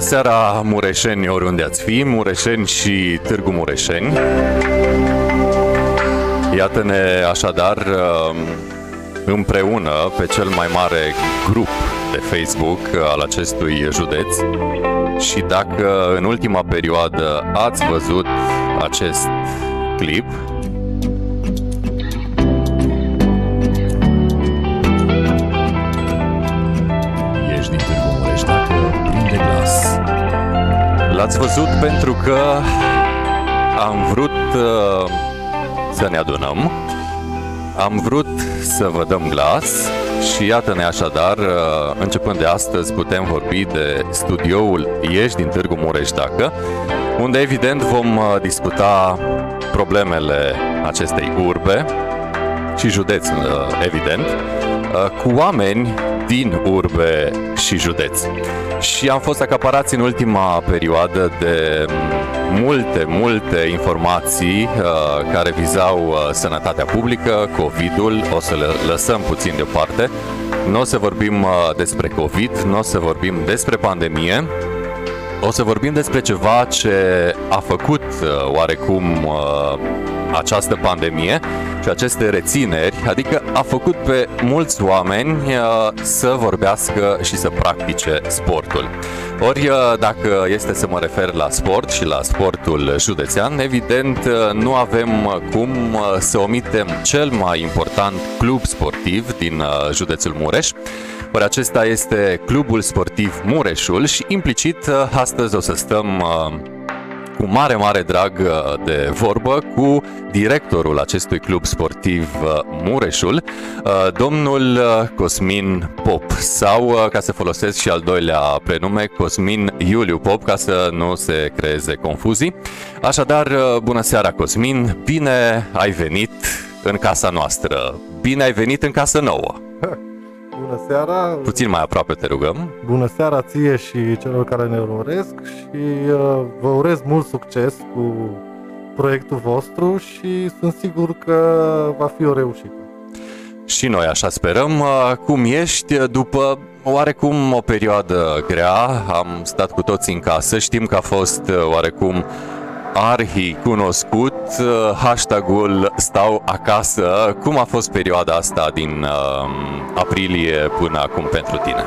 seara, mureșeni, oriunde ați fi, mureșeni și Târgu Mureșeni. Iată-ne așadar um, împreună pe cel mai mare grup de Facebook al acestui județ și dacă în ultima perioadă ați văzut acest clip, L-ați văzut pentru că am vrut uh, să ne adunăm, am vrut să vă dăm glas și iată-ne așadar, uh, începând de astăzi, putem vorbi de studioul Ieși din Târgu Mureș dacă, unde evident vom uh, discuta problemele acestei urbe și județ, uh, evident, uh, cu oameni din urbe și județ. Și am fost acaparați în ultima perioadă de multe, multe informații uh, care vizau uh, sănătatea publică, COVID-ul, o să le lăsăm puțin deoparte. Nu o să vorbim uh, despre COVID, nu o să vorbim despre pandemie, o să vorbim despre ceva ce a făcut uh, oarecum uh, această pandemie și aceste rețineri, adică a făcut pe mulți oameni uh, să vorbească și să practice sportul. Ori uh, dacă este să mă refer la sport și la sportul județean, evident uh, nu avem uh, cum uh, să omitem cel mai important club sportiv din uh, județul Mureș, ori acesta este Clubul Sportiv Mureșul și implicit uh, astăzi o să stăm uh, cu mare, mare drag uh, de vorbă cu directorul acestui club sportiv uh, Mureșul, uh, domnul uh, Cosmin Pop sau, uh, ca să folosesc și al doilea prenume, Cosmin Iuliu Pop, ca să nu se creeze confuzii. Așadar, uh, bună seara Cosmin, bine ai venit în casa noastră, bine ai venit în casa nouă. Bună seara! Puțin mai aproape te rugăm. Bună seara ție și celor care ne urmăresc și uh, vă urez mult succes cu proiectul vostru și sunt sigur că va fi o reușită. Și noi așa sperăm. Uh, Cum ești după oarecum o perioadă grea? Am stat cu toții în casă, știm că a fost uh, oarecum arhi cunoscut uh, hashtagul stau acasă. Cum a fost perioada asta din uh, aprilie până acum pentru tine?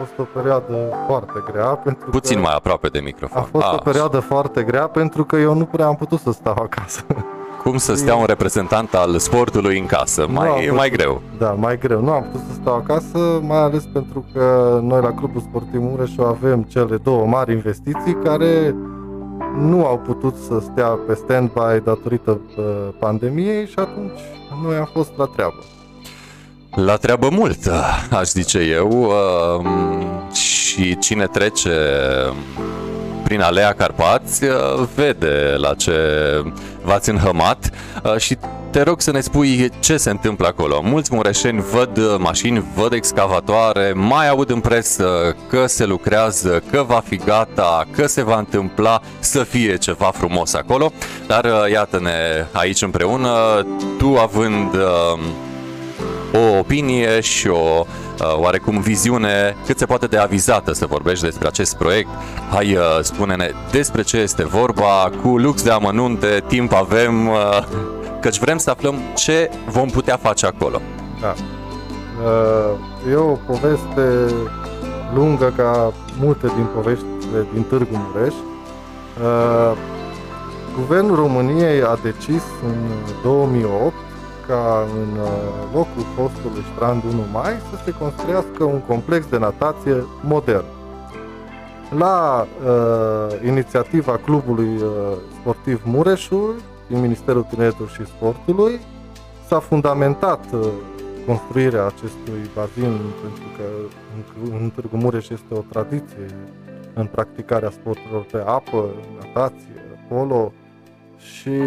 A fost o perioadă foarte grea pentru Puțin că mai aproape de microfon. a fost Ah, o perioadă foarte grea pentru că eu nu prea am putut să stau acasă. Cum să stea un reprezentant al sportului în casă? Nu am Mai, putut. mai greu. Da, mai greu. Nu am putut să stau acasă, mai ales pentru că noi la Clubul Sportiv Mureșu avem cele două mari investiții care nu au putut să stea pe stand-by datorită uh, pandemiei și atunci noi am fost la treabă. La treabă multă, aș zice eu, um, și cine trece prin Alea Carpați uh, vede la ce v-ați înhămat uh, și te rog să ne spui ce se întâmplă acolo. Mulți mureșeni văd uh, mașini, văd excavatoare, mai aud în presă că se lucrează, că va fi gata, că se va întâmpla să fie ceva frumos acolo, dar uh, iată-ne aici împreună, tu având uh, o opinie și o uh, oarecum viziune cât se poate de avizată să vorbești despre acest proiect. Hai, uh, spune-ne despre ce este vorba, cu lux de amănunte, timp avem, uh, căci vrem să aflăm ce vom putea face acolo. Da. Uh, E o poveste lungă ca multe din poveștile din Târgu Mureș. Uh, Guvernul României a decis în 2008 ca în uh, locul fostului strand 1 mai să se construiască un complex de natație modern. La uh, inițiativa clubului uh, sportiv Mureșul, din Ministerul Tineretului și Sportului, s-a fundamentat uh, construirea acestui bazin pentru că în, în Târgu Mureș este o tradiție în practicarea sporturilor pe apă, natație, polo și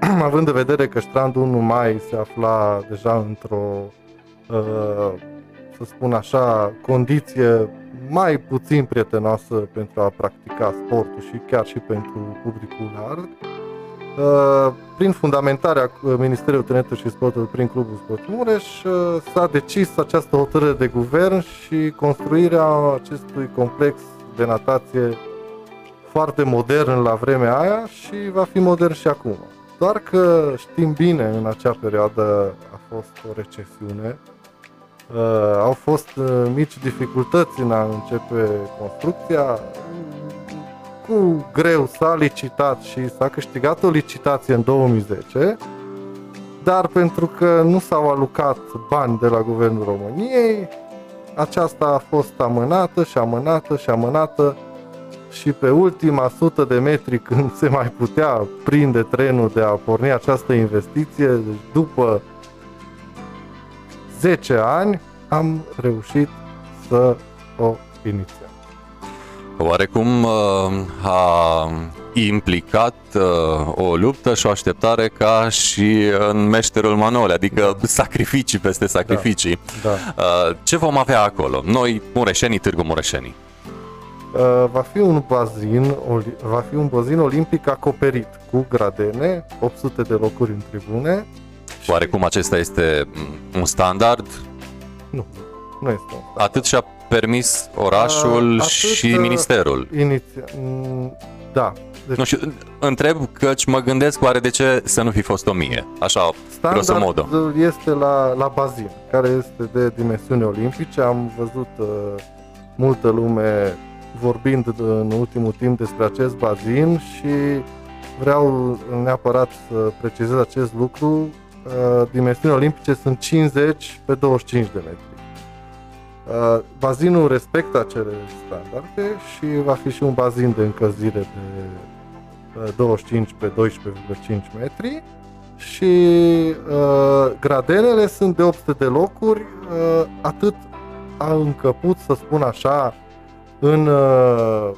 având în vedere că strandul 1 mai se afla deja într-o uh, să spun așa, condiție mai puțin prietenoasă pentru a practica sportul și chiar și pentru publicul larg. Uh, Prin fundamentarea uh, Ministerului Tineretului și Sportului prin Clubul Sport Mureș uh, s-a decis această hotărâre de guvern și construirea acestui complex de natație foarte modern la vremea aia și va fi modern și acum. Doar că știm bine, în acea perioadă a fost o recesiune, uh, au fost uh, mici dificultăți în a începe construcția, cu greu s-a licitat și s-a câștigat o licitație în 2010, dar pentru că nu s-au alocat bani de la Guvernul României, aceasta a fost amânată și amânată și amânată și pe ultima sută de metri când se mai putea prinde trenul de a porni această investiție, deci după 10 ani am reușit să o inițiem. Oarecum uh, a implicat uh, o luptă și o așteptare ca și în meșterul Manole, adică sacrificii peste sacrificii. Da. Uh, ce vom avea acolo? Noi, mureșenii, Târgu Mureșenii. Uh, va fi un bazin, oli- va fi un bazin olimpic acoperit cu gradene, 800 de locuri în tribune. și- Oarecum acesta este mm, un standard? Nu, nu este un Atât și-a permis orașul Uh, atât, și uh, ministerul. iniția... mm, Da. Deci Nu știu, întreb căci mă gândesc oare de ce să nu fi fost o mie. Așa, grosomodo. standardul este la, la bazin, care este de dimensiuni olimpice. Am văzut uh, multă lume vorbind în ultimul timp despre acest bazin și vreau neapărat să precizez acest lucru. Uh, dimensiunile olimpice sunt 50 pe 25 de metri. Uh, bazinul respectă acele standarde și va fi și un bazin de încălzire de uh, 25 pe 12,5 metri și uh, gradenele sunt de 800 de locuri, uh, atât a încăput, să spun așa, în uh,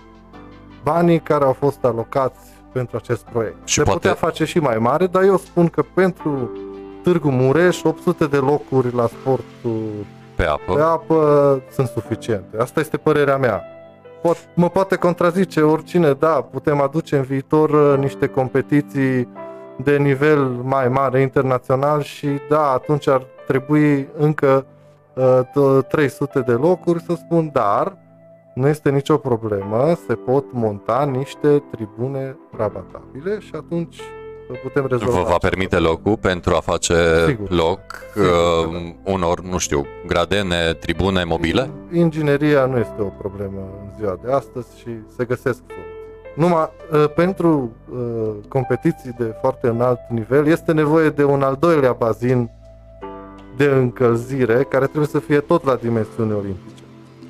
banii care au fost alocați pentru acest proiect. Și Se poate- putea face și mai mare, dar eu spun că pentru Târgu Mureș, 800 de locuri la sportul Pe apă. pe apă sunt suficiente. Asta este părerea mea. Pot, mă poate contrazice oricine, da, putem aduce în viitor uh, niște competiții de nivel mai mare internațional și da, atunci ar trebui încă uh, t- 300 de locuri, să spun, dar nu este nicio problemă, se pot monta niște tribune rabatabile și atunci putem rezolva. Vă va această permite locul pentru a face Sigur. loc Sigur, uh, unor, nu știu, gradene, tribune mobile? Ingineria nu este o problemă în ziua de astăzi și se găsesc soluții. Numai uh, pentru uh, competiții de foarte înalt nivel este nevoie de un al doilea bazin de încălzire care trebuie să fie tot la dimensiuni olimpice.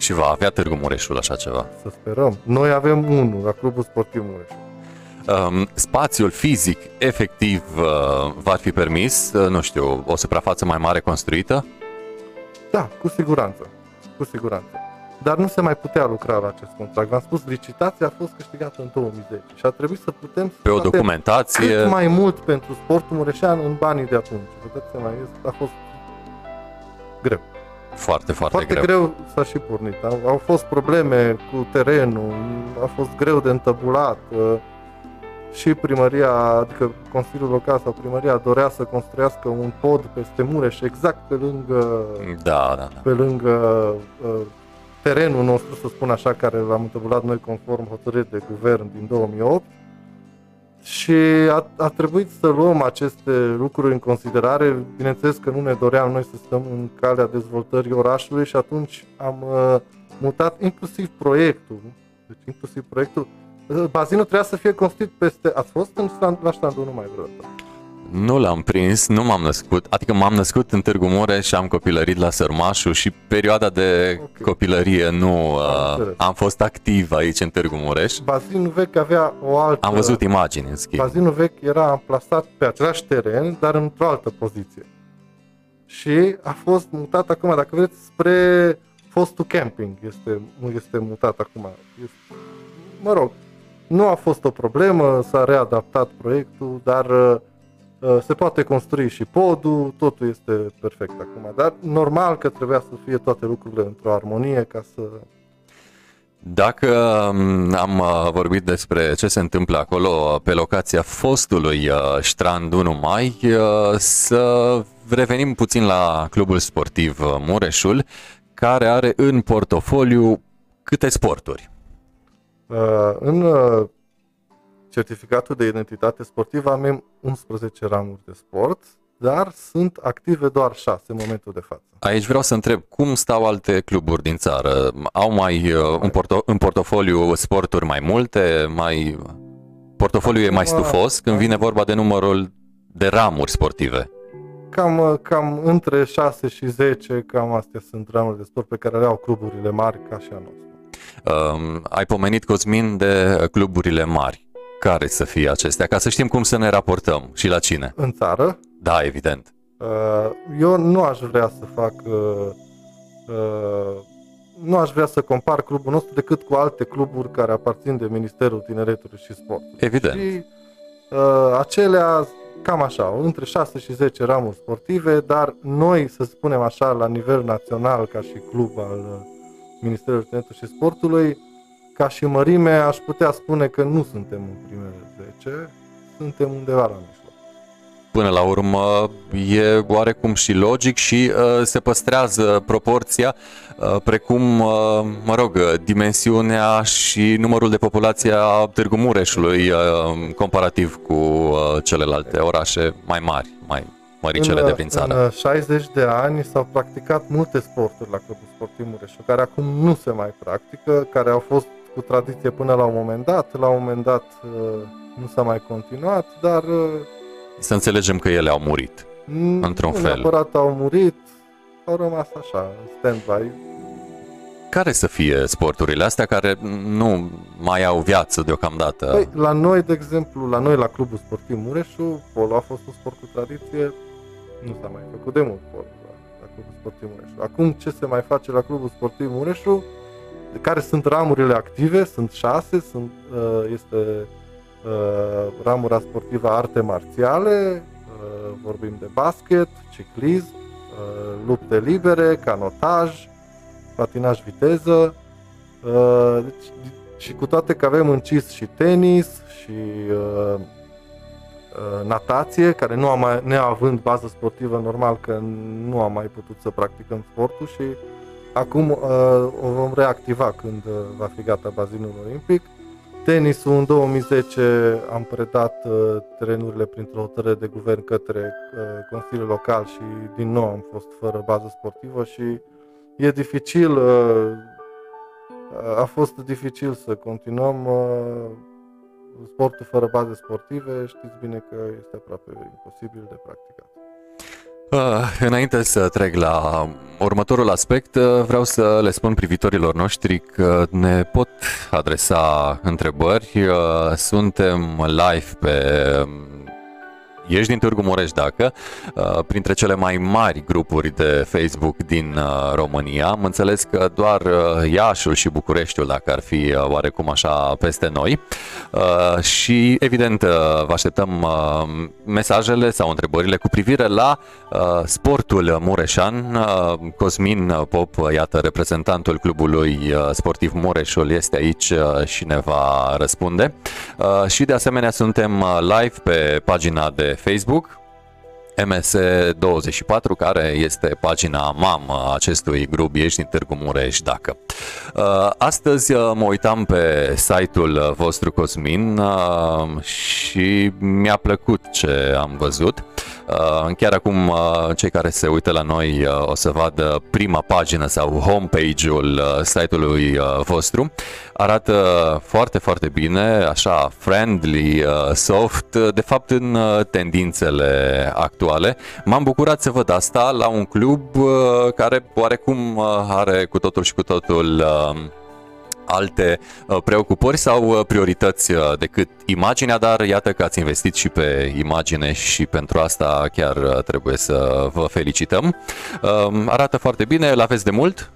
Și va avea Târgu Mureșul așa ceva. Să sperăm. Noi avem unul la Clubul Sportiv Mureș. Um, spațiul fizic efectiv uh, va fi permis, uh, nu știu, o suprafață mai mare construită? Da, cu siguranță. Cu siguranță. Dar nu se mai putea lucra la acest contract. V-am spus, licitația a fost câștigată în 2010 și a trebuit să putem să Pe o facem documentație? cât mai mult pentru sportul mureșean în banii de atunci. Vedeți seama, este- a fost greu. Foarte, foarte, Foarte greu. greu, s-a și pornit. Au, au fost probleme cu terenul, a fost greu de întăbulat. uh, Și primăria, adică Consiliul Local sau primăria dorea să construiască un pod peste Mureș, exact pe lângă Da, da, da. pe lângă uh, terenul nostru, să spun așa, care l-am întâmplat noi conform hotărârii de guvern din 2008 și a, a trebuit să luăm aceste lucruri în considerare. Bineînțeles că nu ne doream noi să stăm în calea dezvoltării orașului și atunci am uh, mutat inclusiv proiectul, deci inclusiv proiectul, uh, bazinul trebuia să fie construit peste... Ați fost în stand, la standul nu mai vreodată. Nu l-am prins, nu m-am născut, adică m-am născut în Târgu Mureș și am copilărit la Sărmașu și perioada de Ok. copilărie nu uh, înțeles. am fost activ aici în Târgu Mureș. Bazinul vechi avea o altă... Am văzut imagini, în schimb. Bazinul vechi era amplasat pe același teren, dar într-o altă poziție. Și a fost mutat acum, dacă vreți, spre fostul camping. Este, este mutat acum. Este, mă rog, nu a fost o problemă, s-a readaptat proiectul, dar uh, se poate construi și podul, totul este perfect acum. Dar normal că trebuia să fie toate lucrurile într-o armonie ca să... Dacă um, am uh, vorbit despre ce se întâmplă acolo uh, pe locația fostului uh, Strand 1 Mai, uh, să revenim puțin la clubul sportiv uh, Mureșul, care are în portofoliu câte sporturi? Uh, în uh, certificatul de identitate sportivă avem 11 ramuri de sport, dar sunt active doar 6 în momentul de față. Aici vreau să întreb, cum stau alte cluburi din țară? Au mai uh, în, porto- în portofoliu sporturi mai multe? Mai... Portofoliul e mai stufos când vine vorba de numărul de ramuri sportive? Cam, uh, cam între 6 și 10, cam astea sunt ramuri de sport pe care le au cluburile mari ca și a nostru. Uh, ai pomenit, Cosmin, de cluburile mari. Care să fie acestea? Ca să știm cum să ne raportăm și la cine. În țară, Da, evident. Uh, Eu nu aș vrea să fac. uh, uh, Nu aș vrea să compar clubul nostru decât cu alte cluburi care aparțin de Ministerul Tineretului și Sportului. Evident. Și uh, acelea, cam așa, între 6 și 10 ramuri sportive, dar noi, să spunem așa, la nivel național, ca și club al uh, Ministerului Tineretului și Sportului, ca și mărime, aș putea spune că nu suntem în primele 10, suntem undeva la mijloc. Până la urmă e oarecum și logic și uh, se păstrează proporția uh, precum, uh, mă rog, uh, dimensiunea și numărul de populație a Târgu Mureșului uh, comparativ cu uh, celelalte orașe mai mari, mai măricele în, de prin țară. În uh, 60 de ani s-au practicat multe sporturi la Clubul Sportiv Mureșul, care acum nu se mai practică, care au fost cu tradiție până la un moment dat. La un moment dat uh, nu s-a mai continuat, dar uh, Să înțelegem că ele au murit. n- Într-un nu fel. neapărat au murit, au rămas așa, în stand-by. Care să fie sporturile astea care nu mai au viață deocamdată? Păi, la noi, de exemplu, la noi la Clubul Sportiv Mureșul, polo a fost un sport cu tradiție, nu s-a mai făcut de mult polo la, la Clubul Sportiv Mureșul. Acum ce se mai face la Clubul Sportiv Mureșul, de care sunt ramurile active, sunt șase, sunt, uh, este uh, ramura sportivă arte marțiale, uh, vorbim de basket, ciclism, uh, lupte libere, canotaj, patinaj viteză, uh, deci, și cu toate că avem încis și tenis și uh, uh, natație, care nu am mai, neavând bază sportivă, normal că nu am mai putut să practicăm sportul și acum uh, o vom reactiva când uh, va fi gata bazinul olimpic. Tenisul în 2010 am predat uh, terenurile printr-o hotărâre de guvern către uh, Consiliul Local și din nou am fost fără bază sportivă și e dificil uh, a fost dificil să continuăm uh, sportul fără baze sportive. Știți bine că este aproape imposibil de practicat. Uh, înainte să trec la următorul aspect, uh, vreau să le spun privitorilor noștri că ne pot adresa întrebări. Uh, Suntem live pe Ești din Târgu Mureș dacă, uh, printre cele mai mari grupuri de Facebook din uh, România. Am înțeles că doar uh, Iașul și Bucureștiul, dacă ar fi uh, oarecum așa peste noi. Uh, Și evident uh, vă așteptăm uh, mesajele sau întrebările cu privire la uh, sportul mureșan. Uh, Cosmin Pop, uh, iată, reprezentantul clubului uh, sportiv Mureșul, este aici uh, și ne va răspunde. Uh, Și de asemenea suntem uh, live pe pagina de Facebook MS24, care este pagina mamă a acestui grup Ești din Târgu Mureș, dacă. Uh, Astăzi uh, mă uitam pe site-ul uh, vostru Cosmin uh, și mi-a plăcut ce am văzut. Uh, Chiar acum uh, cei care se uită la noi uh, o să vadă prima pagină sau homepage-ul uh, site-ului uh, vostru. Arată foarte, foarte bine, așa friendly, uh, soft, uh, de fapt în uh, tendințele actuale. M-am bucurat să văd asta la un club uh, care oarecum uh, are cu totul și cu totul uh, alte uh, preocupări sau uh, priorități uh, decât imaginea, dar iată că ați investit și pe imagine și pentru asta chiar uh, trebuie să vă felicităm. Uh, Arată foarte bine, îl aveți de mult?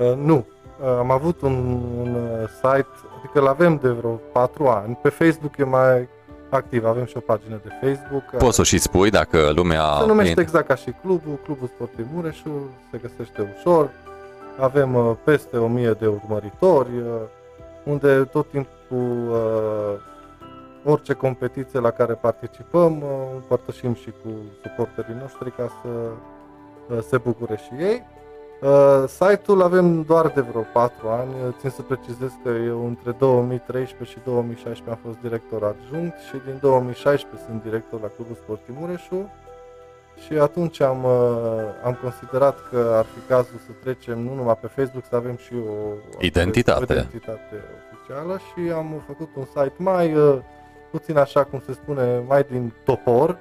Uh, nu. Uh, am avut un, un uh, site, adică îl avem de vreo 4 ani. Pe Facebook e mai activ, avem și o pagină de Facebook. Poți să o și spui dacă lumea... Se numește exact ca și clubul, Clubul Sportiv Mureșul, se găsește ușor. Avem uh, peste 1000 de urmăritori, uh, unde tot timpul uh, orice competiție la care participăm, uh, împărtășim și cu suporterii noștri ca să uh, se bucure și ei. Uh, site-ul avem doar de vreo 4 ani, țin să precizez că eu între 2013 și 2016 am fost director adjunct și din 2016 sunt director la Clubul Sportiv Mureșu. Și atunci am, uh, am considerat că ar fi cazul să trecem nu numai pe Facebook, să avem și o Identitate. o identitate oficială și am făcut un site mai uh, puțin așa cum se spune, mai din topor,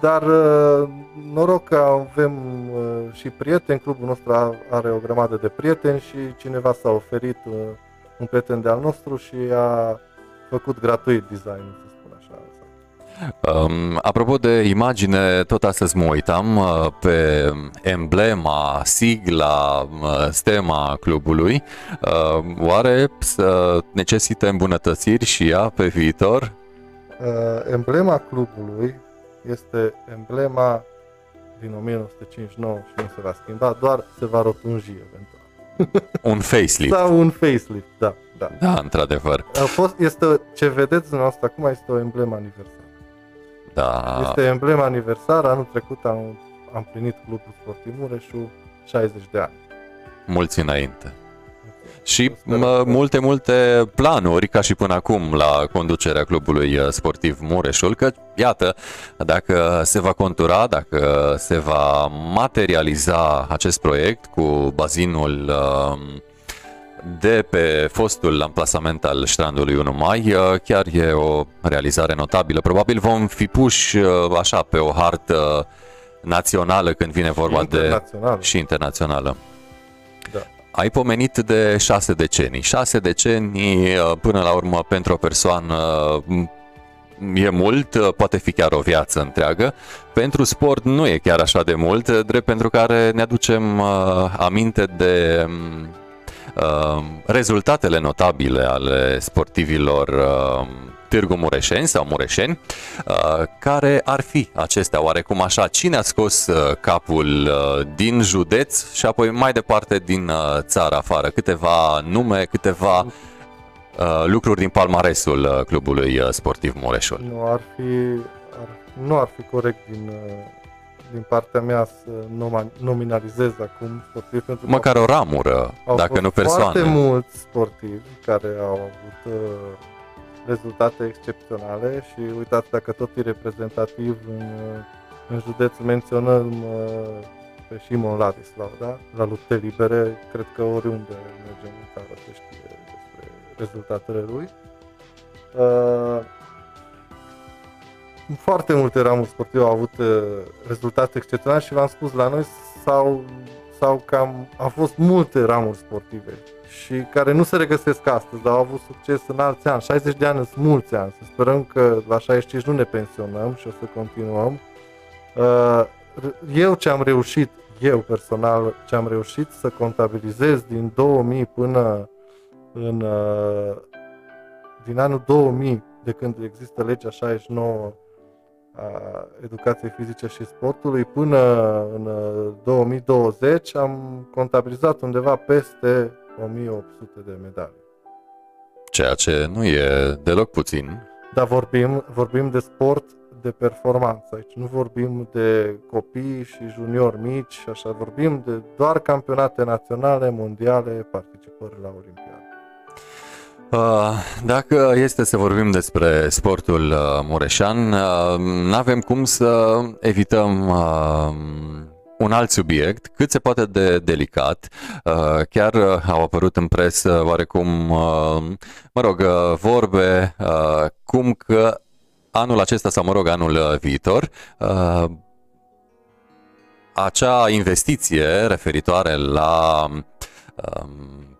dar uh, noroc că avem uh, și prieteni, clubul nostru a- are o grămadă de prieteni și cineva s-a oferit, uh, un prieten de al nostru și a făcut gratuit designul, să spun așa. Um, apropo de imagine, tot astăzi mă uitam uh, pe emblema, sigla, uh, stema clubului. Uh, oare să necesită îmbunătățiri și ea pe viitor? Uh, emblema clubului este emblema din 1959 și nu se va schimba, doar se va rotunji eventual. Un facelift. Sau un facelift, da, da. Da, într-adevăr. A fost, este, ce vedeți dumneavoastră acum este o emblemă aniversară. Da. Este emblema aniversară, anul trecut am, am plinit Clubul Sportiv Mureșu 60 de ani. Mulți înainte. Și Sper mă, că- multe, multe planuri, ca și până acum, la conducerea clubului uh, sportiv Mureșul, că, iată, dacă se va contura, dacă se va materializa acest proiect cu bazinul uh, de pe fostul amplasament al strandului 1 mai, uh, chiar e o realizare notabilă. Probabil vom fi puși uh, așa pe o hartă națională când vine vorba de Internațional. și internațională. Da. Ai pomenit de șase decenii. Șase decenii, uh, până la urmă, pentru o persoană m, e mult, uh, poate fi chiar o viață întreagă. Pentru sport nu e chiar așa de mult, uh, drept pentru care ne aducem uh, aminte de m, uh, rezultatele notabile ale sportivilor uh, Târgu Mureșeni sau Mureșeni, uh, care ar fi acestea oarecum așa? Cine a scos uh, capul uh, din județ și apoi mai departe din uh, țară afară? Câteva nume, câteva uh, lucruri din palmaresul uh, clubului uh, sportiv Mureșul. Nu ar fi, ar, nu ar fi corect din, uh, din partea mea să noma- nominalizez acum sportiv pentru că Măcar o ramură, au dacă fost nu persoane. foarte mulți sportivi care au avut uh, rezultate excepționale și uitați dacă tot e reprezentativ în, uh, în județ menționăm uh, pe Simon Ladislau, da? La lupte libere, cred că oriunde mergem în țară se știe despre rezultatele lui. Uh, foarte multe ramuri sportive au avut uh, rezultate excepționale și v-am spus, la noi s-au, s-au cam, au fost multe ramuri sportive și care nu se regăsesc astăzi, dar au avut succes în alți ani. 60 de ani sunt mulți ani, să sperăm că la 65 nu ne pensionăm și o să continuăm. Uh, Eu ce am reușit, eu personal, ce am reușit să contabilizez din 2000 până în uh, din anul 2000, de când există legea 69 a educației fizice și sportului, până în uh, 2020 am contabilizat undeva peste 1800 de medalii. Ceea ce nu e deloc puțin. Dar vorbim, vorbim de sport de performanță aici, nu vorbim de copii și juniori mici, și așa, vorbim de doar campionate naționale, mondiale, participări la Olimpiadă. Uh, Dacă este să vorbim despre sportul uh, mureșan, nu avem cum să evităm uh, un alt subiect cât se poate de delicat. Uh, Chiar uh, au apărut în presă oarecum, uh, mă rog, uh, vorbe uh, cum că anul acesta sau, mă rog, anul uh, viitor, uh, acea investiție referitoare la um,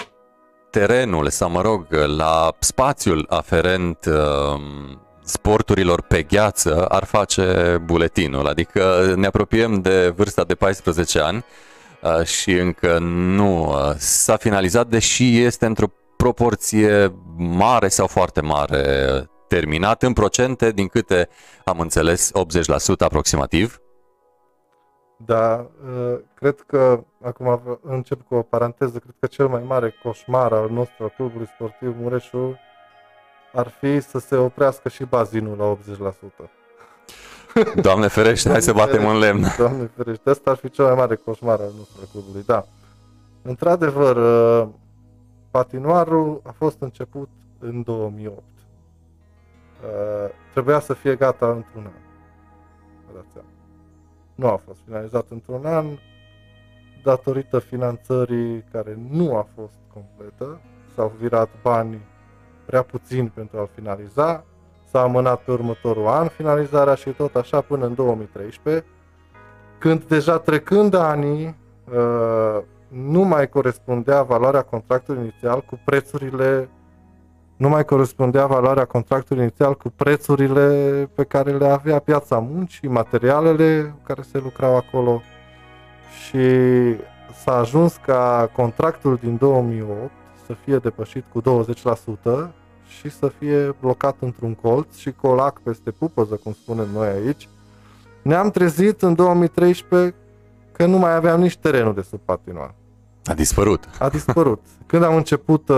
terenul sau, mă rog, la spațiul aferent um, sporturilor pe gheață ar face buletinul. Adică ne apropiem de vârsta de 14 ani uh, și încă nu uh, s-a finalizat, deși este într-o proporție mare sau foarte mare terminat în procente, din câte am înțeles, 80% aproximativ. Da, uh, cred că, acum v- încep cu o paranteză, cred că cel mai mare coșmar al nostru, al clubului sportiv Mureșul, ar fi să se oprească și bazinul la 80%. Doamne ferește, hai să batem în lemn. Doamne ferește, asta ar fi cel mai mare coșmar al nostru al clubului, da. Într-adevăr, uh, patinoarul a fost început în 2008. Uh, Trebuia să fie gata într-un an. Vă dați seama. Nu a fost finalizat într-un an datorită finanțării care nu a fost completă. S-au virat bani prea puțin pentru a finaliza. S-a amânat pe următorul an finalizarea și tot așa până în 2013, când deja trecând anii, uh, nu mai corespundea valoarea contractului inițial cu prețurile nu mai corespundea valoarea contractului inițial cu prețurile pe care le avea piața muncii, materialele care se lucrau acolo și s-a ajuns ca contractul din 2008 să fie depășit cu 20% și să fie blocat într-un colț și colac peste pupăză, cum spunem noi aici. Ne-am trezit în 2013 că nu mai aveam nici terenul de sub patinoar. A dispărut. A dispărut. Când am început uh,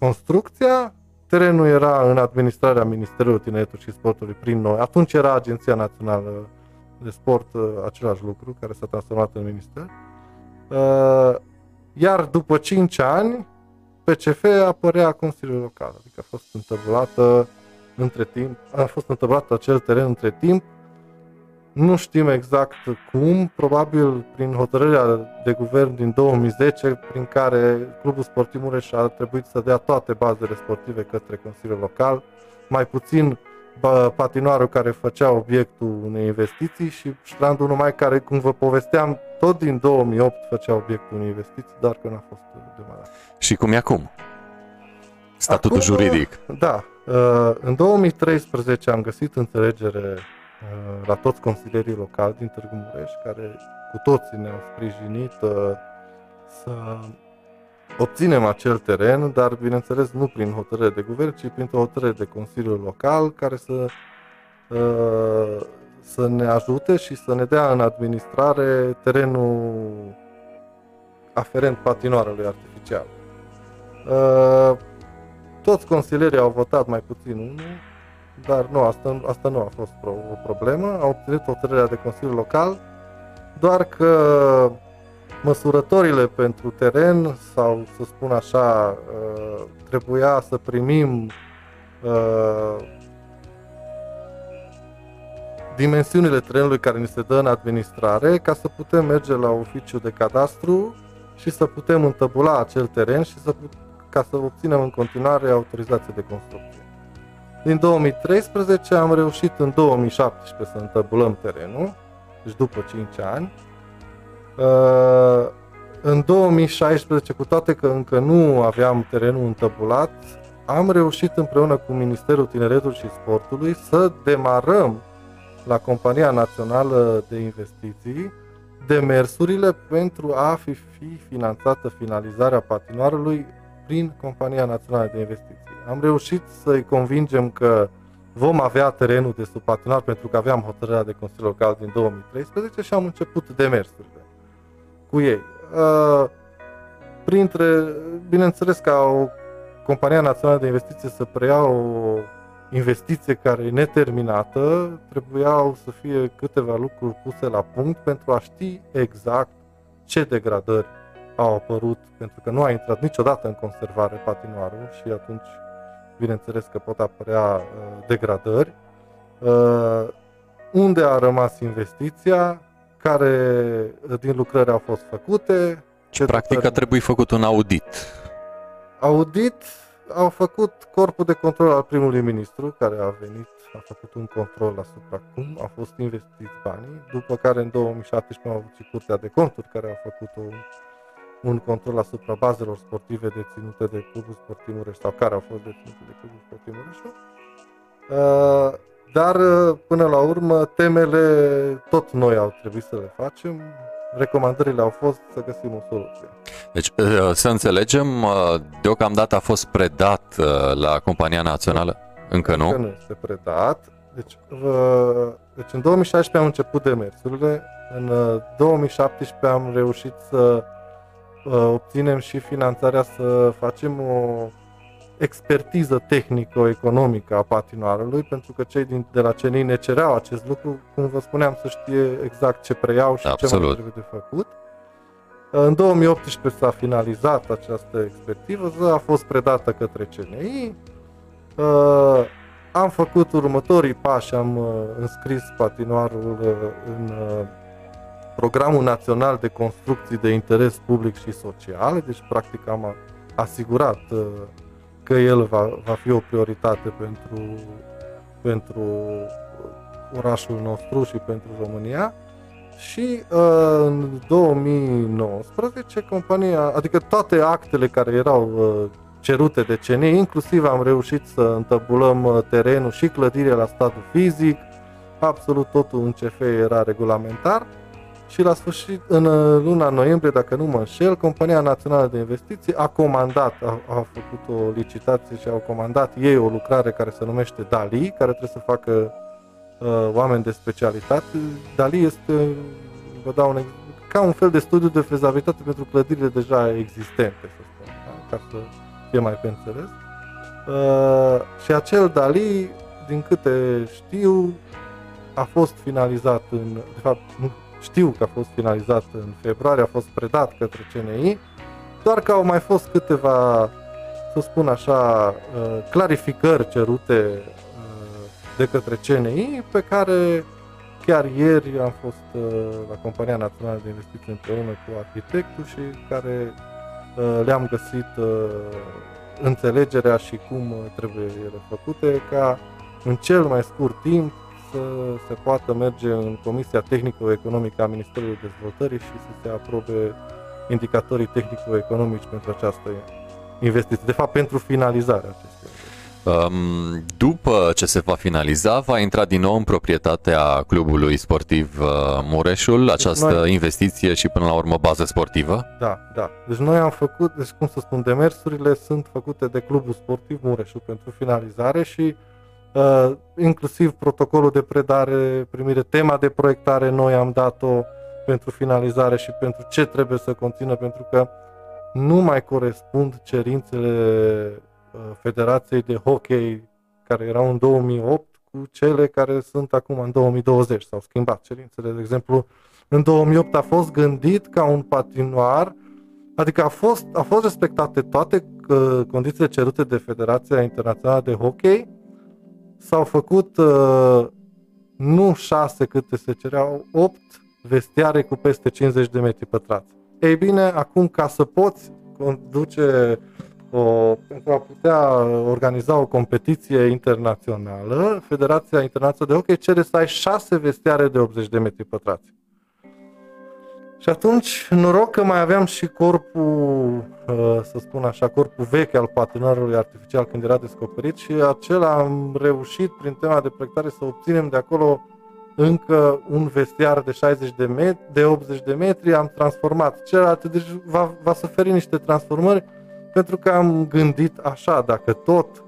construcția, terenul era în administrarea Ministerului Tineretului și Sportului prin noi. Atunci era Agenția Națională de Sport, uh, același lucru, care s-a transformat în minister. Uh, iar după 5 ani, PCF apărea Consiliul Local, adică a fost întâmplată între timp, a fost întâmplat acel teren între timp, nu știm exact cum, probabil prin hotărârea de guvern din 2010, prin care Clubul Sportiv Mureș a trebuit să dea toate bazele sportive către Consiliul Local, mai puțin bă, patinoarul care făcea obiectul unei investiții și strandul numai care, cum vă povesteam, tot din 2008 făcea obiectul unei investiții, dar că n-a fost demarat. Și cum e acum? Statutul Acum, juridic. Da. uh, În 2013 am găsit înțelegere uh, la toți consilierii locali din Târgu Mureș, care cu toții ne-au sprijinit uh, să obținem acel teren, dar bineînțeles nu prin hotărâre de guvern, ci printr-o hotărâre de Consiliul Local care să, uh, să ne ajute și să ne dea în administrare terenul aferent patinoarelui artificial. Uh, toți consilierii au votat mai puțin unul, dar nu, asta, asta nu a fost pro, o problemă. Au obținut hotărârea de Consiliul Local, doar că măsurătorile pentru teren, sau să spun așa, uh, trebuia să primim uh, dimensiunile terenului care ni se dă în administrare ca să putem merge la oficiu de cadastru și să putem întăbula acel teren și să put- ca să obținem în continuare autorizație de construcție. Din 2013 am reușit în 2017 să întăbulăm terenul, deci după 5 ani. Uh, În 2016, cu toate că încă nu aveam terenul întăbulat, am reușit împreună cu Ministerul Tineretului și Sportului să demarăm la Compania Națională de Investiții demersurile pentru a fi, fi finanțată finalizarea patinoarului prin Compania Națională de Investiții. Am reușit să-i convingem că vom avea terenul de sub patinar pentru că aveam hotărârea de Consiliu Local din 2013 și am început demersurile cu ei. Uh, Printre, bineînțeles ca o compania națională de investiții să preia o investiție care e neterminată, trebuiau să fie câteva lucruri puse la punct pentru a ști exact ce degradări au apărut, pentru că nu a intrat niciodată în conservare patinoarul și atunci, bineînțeles că pot apărea uh, degradări. Uh, unde a rămas investiția, care uh, din lucrări au fost făcute. ce Practic a lucrări- trebuit făcut un audit. Audit au făcut corpul de control al primului ministru, care a venit, a făcut un control asupra cum au fost investiți banii, după care în 2017 am avut și Curtea de Conturi, care a făcut un, un control asupra bazelor sportive deținute de Clubul Sportiv Mureș, sau care au fost deținute de Clubul Sportiv Mureșul. Uh, dar, uh, până la urmă, temele tot noi au trebuit să le facem. Recomandările au fost să găsim o soluție. Deci, uh, să înțelegem, uh, deocamdată a fost predat uh, la Compania Națională? Încă Încă nu? nu este predat. Deci, vă, deci în 2016 am început demersurile, în uh, 2017 am reușit să uh, obținem și finanțarea să facem o expertiză tehnico-economică a patinoarului, pentru că cei din, de la CNI ne cereau acest lucru, cum vă spuneam, să știe exact ce preiau și ce mai Absolut. trebuie de făcut. În 2018 s-a finalizat această expertiză, a fost predată către CNI. Uh, am făcut următorii pași, am uh, înscris patinoarul uh, în uh, Programul Național de Construcții de Interes Public și Social, deci practic am asigurat uh, că el va, va fi o prioritate pentru, pentru orașul nostru și pentru România. Și uh, în 2019 compania, adică toate actele care erau uh, cerute de CNI, inclusiv am reușit să întăbulăm uh, terenul și clădirea la stadiu fizic, absolut totul în CF era regulamentar și la sfârșit, în uh, luna noiembrie, dacă nu mă înșel, Compania Națională de Investiții a comandat, a, a făcut o licitație și au comandat ei o lucrare care se numește DALI, care trebuie să facă uh, oameni de specialitate. DALI este, vă dau un ex- ca un fel de studiu de fezabilitate pentru clădirile deja existente, să spun, da? ca să fie mai pe înțeles. Uh, și acel DALI, din câte știu, a fost finalizat în, de fapt, nu știu că a fost finalizat în februarie, a fost predat către CNI, doar că au mai fost câteva, să spun așa, uh, clarificări cerute uh, de către CNI, pe care chiar ieri am fost uh, la Compania Națională de Investiții împreună cu arhitectul și care le-am găsit înțelegerea și cum trebuie ele făcute ca în cel mai scurt timp să se poată merge în Comisia Tehnico-Economică a Ministerului Dezvoltării și să se aprobe indicatorii tehnico-economici pentru această investiție, de fapt pentru finalizarea acestei. Um, după ce se va finaliza, va intra din nou în proprietatea clubului sportiv uh, Mureșul Deci această noi- investiție și până la urmă bază sportivă? Da, da. Deci noi am făcut, deci cum să spun, demersurile sunt făcute de clubul sportiv Mureșul pentru finalizare și uh, inclusiv protocolul de predare, primire, tema de proiectare noi am dat-o pentru finalizare și pentru ce trebuie să conțină, pentru că nu mai corespund cerințele uh, Federației de Hockey care erau în 2008 cu cele care sunt acum în 2020. S-au schimbat cerințele. De exemplu, în 2008 a fost gândit ca un patinoar, adică a fost, a fost respectate toate uh, condițiile cerute de Federația Internațională de Hockey, s-au făcut uh, nu șase câte se cereau, opt vestiare cu peste 50 de metri pătrați. Ei bine, acum ca să poți conduce o, pentru a putea organiza o competiție internațională, Federația Internațională de Hockey cere să ai șase vestiare de 80 de metri pătrați. Și atunci, noroc că mai aveam și corpul, uh, să spun așa, corpul vechi al patinarului artificial când era descoperit și acela am reușit prin tema de proiectare să obținem de acolo încă un vestiar de 60 de metri, de 80 de metri, am transformat celălalt, deci va, va suferi niște transformări pentru că am gândit așa, dacă tot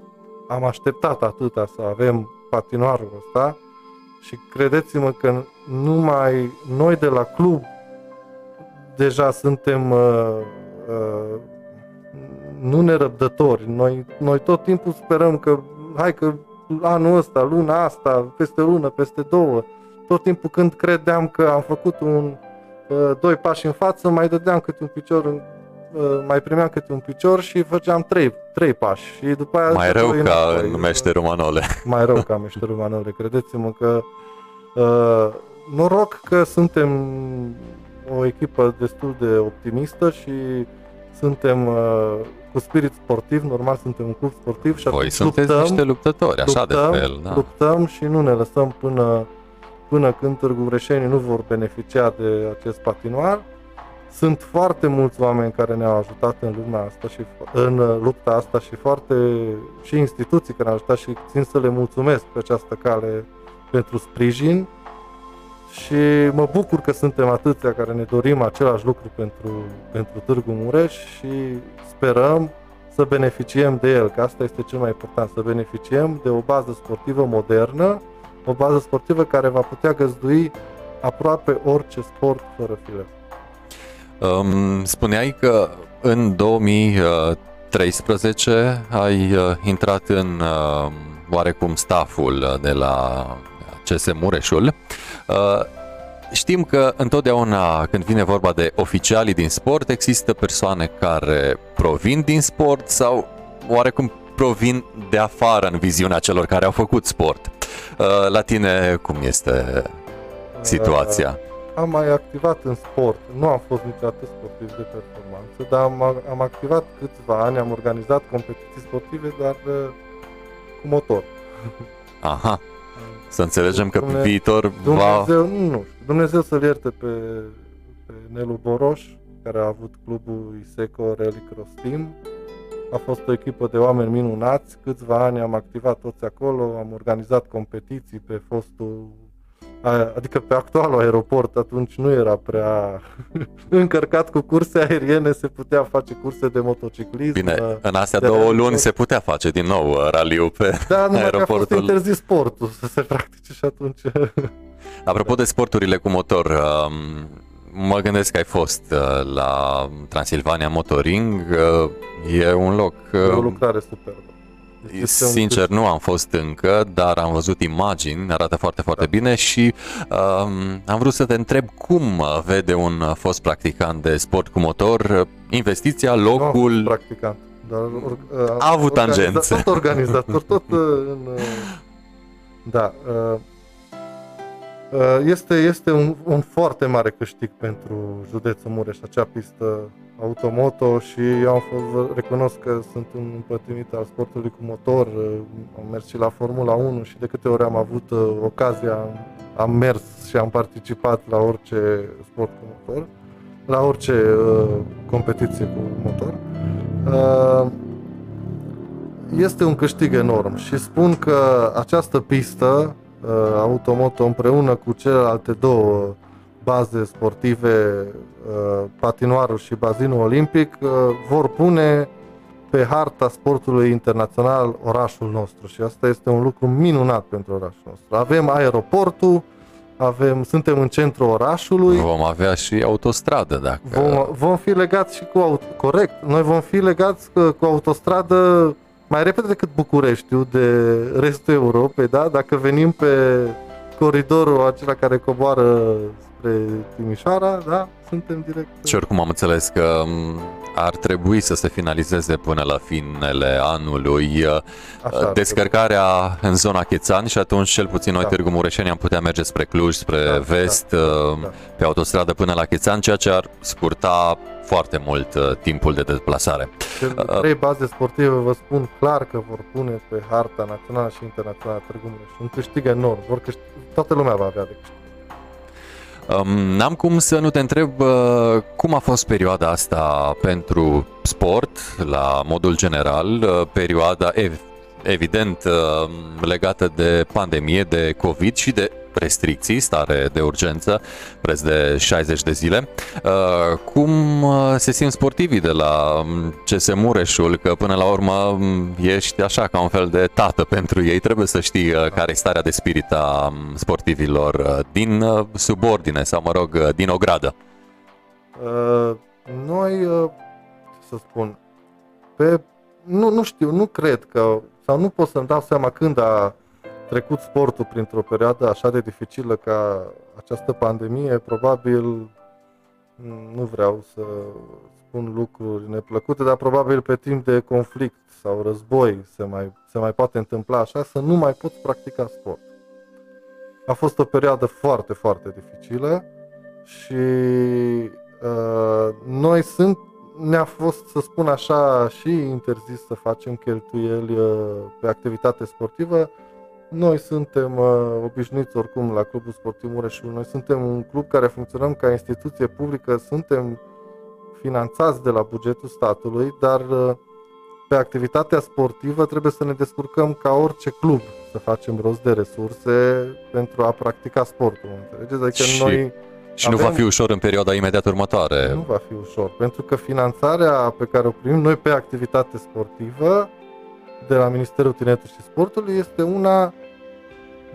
am așteptat atâta să avem patinoarul ăsta și credeți-mă că numai noi de la club deja suntem uh, uh, nu nerăbdători. Noi, noi tot timpul sperăm că hai că anul ăsta, luna asta, peste o lună, peste două, tot timpul când credeam că am făcut un uh, doi pași în față, mai dădeam câte un picior în, uh, mai primeam câte un picior și făceam trei, trei pași și după aia Mai rău doi ca înapoi. în meșterul Manole. mai rău ca meșterul Manole, credeți-mă că uh, noroc că suntem o echipă destul de optimistă și suntem uh, cu spirit sportiv, normal suntem un club sportiv și Voi atunci sunteți luptăm, niște luptători, așa luptăm, de fel. Da. luptăm și nu ne lăsăm până, până când târgureșenii nu vor beneficia de acest patinoar. Sunt foarte mulți oameni care ne-au ajutat în lumea asta și în uh, lupta asta și foarte și instituții care ne-au ajutat și țin să le mulțumesc pe această cale pentru sprijin și mă bucur că suntem atâția care ne dorim același lucru pentru, pentru Târgu Mureș și sperăm să beneficiem de el, că asta este cel mai important, să beneficiem de o bază sportivă modernă, o bază sportivă care va putea găzdui aproape orice sport fără file. Um, spuneai că în 2013 ai uh, intrat în uh, oarecum staful de la CS Mureșul. Uh, știm că întotdeauna când vine vorba de oficialii din sport, există persoane care provin din sport sau oarecum provin de afară în viziunea celor care au făcut sport. Uh, La tine cum este situația? Am mai activat în sport. Nu am fost niciodată sportiv de performanță, dar am, am activat câțiva ani, am organizat competiții sportive, dar uh, cu motor. Aha, să înțelegem că pe Dumne- viitor va... Dumnezeu, nu știu, Dumnezeu să-l ierte pe, pe Nelu Boroș, care a avut clubul Iseco Rally Cross Team. A fost o echipă de oameni minunați, câțiva ani am activat toți acolo, am organizat competiții pe fostul, a- adică pe actualul aeroport, atunci nu era prea încărcat cu curse aeriene, se putea face curse de motociclism. Bine, în astea de două rally luni cross. se putea face din nou uh, raliul pe Da, numai că a fost aeroportul. interzis sportul să se practice și atunci... Apropo de sporturile cu motor, um, mă gândesc că ai fost uh, la Transilvania Motoring. uh, E un loc... E o uh, lucrare superbă. Deci este un Sincer, nu am fost încă, dar am văzut imagini, arată foarte, foarte Da. bine și um, am vrut să te întreb cum uh, vede un uh, fost practicant de sport cu motor uh, investiția, Nu am fost locul... practicant, dar or, A avut tangențe. Tot organizator, tot uh, în... uh, Da. uh, uh, Este, este un, un foarte mare câștig pentru județul Mureș, acea pistă automoto și eu am fost, recunosc că sunt un împătimit al sportului cu motor, uh, am mers și la Formula 1 și de câte ori am avut uh, ocazia, am, am mers și am participat la orice sport cu motor, la orice uh, competiție cu motor. Uh, este un câștig enorm și spun că această pistă uh, automoto împreună cu celelalte două baze sportive, uh, patinoarul și bazinul olimpic, uh, vor pune pe harta sportului internațional orașul nostru și asta este un lucru minunat pentru orașul nostru. Avem aeroportul, avem, suntem în centrul orașului, Vom avea și autostradă, dacă... Vom, vom fi legați și cu auto, corect, noi vom fi legați cu, cu autostradă mai repede decât Bucureștiul de restul Europei, da? Dacă venim pe coridorul acela care coboară spre Timișoara, da? Suntem direct... Și oricum am înțeles că m, ar trebui să se finalizeze până la finele anului uh, Așa, descărcarea în zona Chețani și atunci cel puțin noi Da. Târgu Mureșeni am putea merge spre Cluj, spre Da, vest, da, uh, da. pe autostradă până la Chețani, ceea ce ar scurta foarte mult uh, timpul de deplasare. Cele Uh, trei baze sportive vă spun clar că vor pune pe harta națională și internațională a Târgu Mureș. Un câștig enorm. Vor câștig, toată lumea va avea de câștig. Um, N-am cum să nu te întreb uh, cum a fost perioada asta pentru sport, la modul general, uh, perioada ev- evident uh, legată de pandemie, de COVID și de restricții, stare de urgență, preț de 60 de zile. Uh, Cum uh, se simt sportivii de la um, CS Mureșul, că până la urmă um, ești așa ca un fel de tată pentru ei, trebuie să știi uh, care e starea de spirit a um, sportivilor uh, din uh, subordine sau, mă rog, uh, din ogradă. Uh, noi, uh, ce să spun, pe, nu, nu știu, nu cred că, sau nu pot să-mi dau seama când a trecut sportul printr-o perioadă așa de dificilă ca această pandemie, probabil, m, nu vreau să spun lucruri neplăcute, dar probabil pe timp de conflict sau război se mai, se mai poate întâmpla așa, să nu mai poți practica sport. A fost o perioadă foarte, foarte dificilă și uh, noi sunt, ne-a fost, să spun așa, și interzis să facem cheltuieli uh, pe activitate sportivă. Noi suntem uh, obișnuiți oricum la Clubul Sportiv Mureșul, noi suntem un club care funcționăm ca instituție publică, suntem finanțați de la bugetul statului, dar uh, pe activitatea sportivă trebuie să ne descurcăm ca orice club, să facem rost de resurse pentru a practica sportul, mă înțelegeți? Adică Și noi Și nu Avem- va fi ușor în perioada imediat următoare. nu va fi ușor, pentru că finanțarea pe care o primim noi pe activitate sportivă de la Ministerul Tineretului și Sportului este una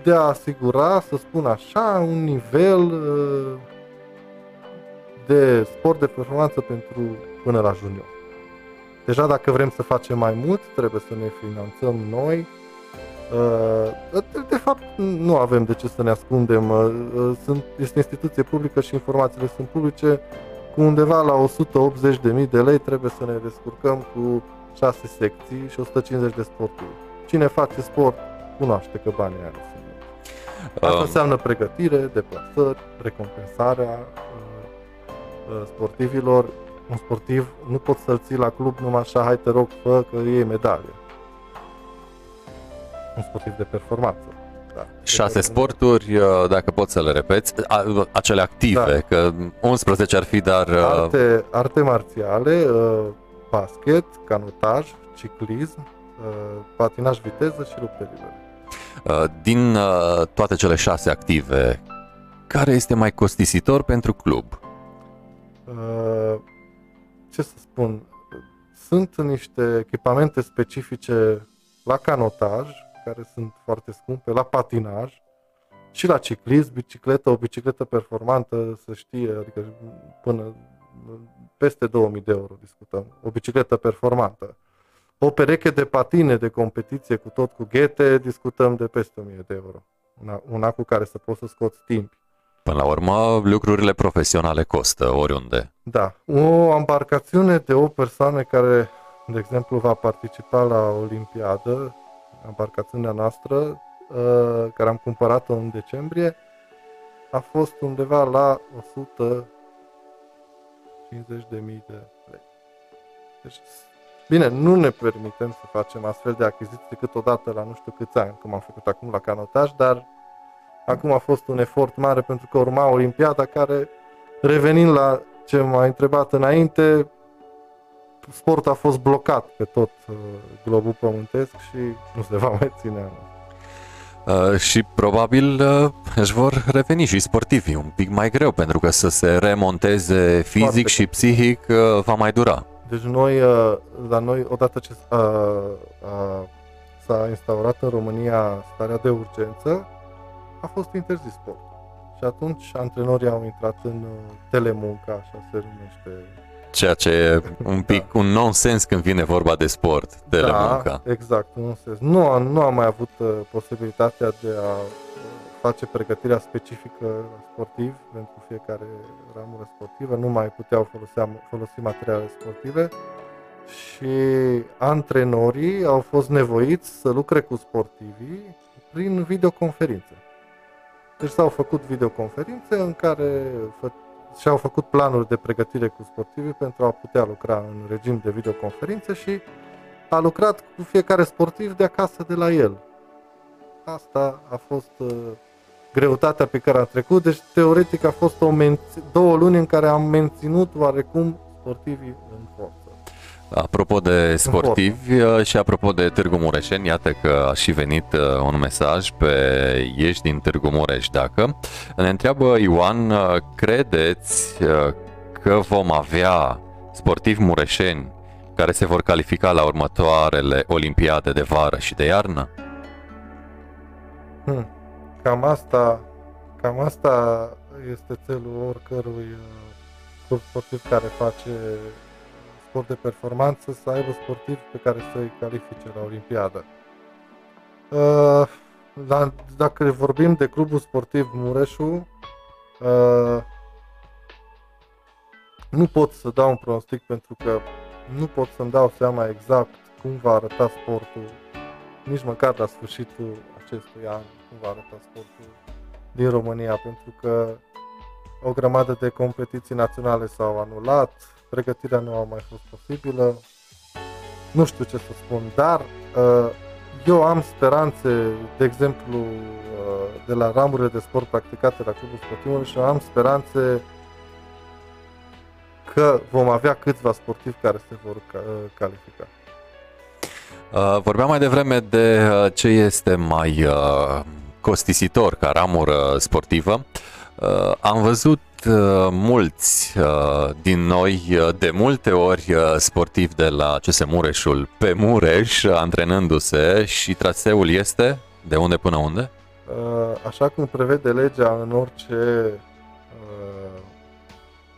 de a asigura, să spun așa, un nivel uh, de sport de performanță pentru până la junior. Deja dacă vrem să facem mai mult, trebuie să ne finanțăm noi Uh, de, de fapt, nu avem de ce să ne ascundem. Uh, uh, Sunt, este instituție publică și informațiile sunt publice. Cu undeva la 180.000 de lei trebuie să ne descurcăm cu 6 secții și 150 de sportivi. Cine face sport cunoaște că banii aia nu sunt. mulți. Asta Um, înseamnă pregătire, deplasări, recompensarea uh, uh, sportivilor. Un sportiv nu poți să-l ții la club numai așa, hai te rog, fă că iei medalie. Un sportiv de performanță. Da. Șase sporturi, uh, dacă poți să le repeți, a- acele active, Da. că 11 ar fi, dar uh, Arte, arte marțiale, uh, basket, canotaj, ciclism, uh, patinaj viteză și lupte libere. uh, din uh, toate cele șase active, care este mai costisitor pentru club? Uh, ce să spun, sunt niște echipamente specifice la canotaj, care sunt foarte scumpe, la patinaj și la ciclism, bicicletă, o bicicletă performantă, să știe, adică până peste 2000 de euro discutăm, o bicicletă performantă. O pereche de patine de competiție cu tot cu ghete, discutăm de peste 1000 de euro. Una, una cu care să poți să scoți timp. Până la urmă, lucrurile profesionale costă oriunde. Da, o embarcațiune de o persoană care, de exemplu, va participa la Olimpiadă, embarcațiunea noastră, uh, care am cumpărat-o în decembrie, a fost undeva la 150.000 de lei. Deci, bine, nu ne permitem să facem astfel de achiziții decât odată la nu știu câți ani, cum am făcut acum la canotaj, dar acum a fost un efort mare pentru că urma Olimpiada care, revenind la ce m-a întrebat înainte, sportul a fost blocat pe tot uh, globul pământesc și nu se va mai ține anul. Uh, și probabil uh, își vor reveni și sportivii un pic mai greu, pentru că să se remonteze fizic Foarte și psihic uh, va mai dura. Deci noi, uh, la noi, odată ce uh, uh, s-a instaurat în România starea de urgență, a fost interzis sportul. Și atunci antrenorii au intrat în uh, telemuncă, așa se numește. Ceea ce e un pic un nonsens când vine vorba de sport, de la munca. Da, exact, nu, sens. nu, am, nu am mai avut uh, posibilitatea de a uh, face pregătirea specifică sportiv pentru fiecare ramură sportivă, nu mai puteau folosi, folosi materiale sportive și antrenorii au fost nevoiți să lucre cu sportivii prin videoconferințe. Deci s-au făcut videoconferințe în care fă, și-au făcut planuri de pregătire cu sportivii pentru a putea lucra în regim de videoconferințe și a lucrat cu fiecare sportiv de acasă de la el. Asta a fost uh, greutatea pe care a trecut, deci teoretic a fost o menț- două luni în care am menținut oarecum sportivii în forță. Apropo de sportivi uh, și apropo de Târgu Mureșeni, iată că a și venit uh, un mesaj pe Ești din Târgu Mureș dacă. Ne întreabă Ioan, uh, credeți uh, că vom avea sportivi mureșeni care se vor califica la următoarele olimpiade de vară și de iarnă? Hmm. Cam asta, cam asta este țelul oricărui uh, club sportiv care face sport de performanță, să aibă sportivi pe care să-i califice la Olimpiadă. Uh, la, dacă vorbim de clubul sportiv Mureșu, uh, nu pot să dau un pronostic pentru că nu pot să-mi dau seama exact cum va arăta sportul nici măcar la sfârșitul acestui an cum va arăta sportul din România, pentru că o grămadă de competiții naționale s-au anulat, pregătirea nu a mai fost posibilă, nu știu ce să spun, dar uh, eu am speranțe, de exemplu, uh, de la ramurile de sport practicate la Clubul Sportiv și am speranțe că vom avea câțiva sportivi care se vor ca- uh, califica. Uh, Vorbeam mai devreme de uh, ce este mai uh, costisitor ca ramură sportivă. Uh, Am văzut uh, mulți uh, din noi, uh, de multe ori uh, sportivi de la CS Mureșul pe Mureș, uh, antrenându-se și traseul este de unde până unde? Uh, Așa cum prevede legea în orice uh,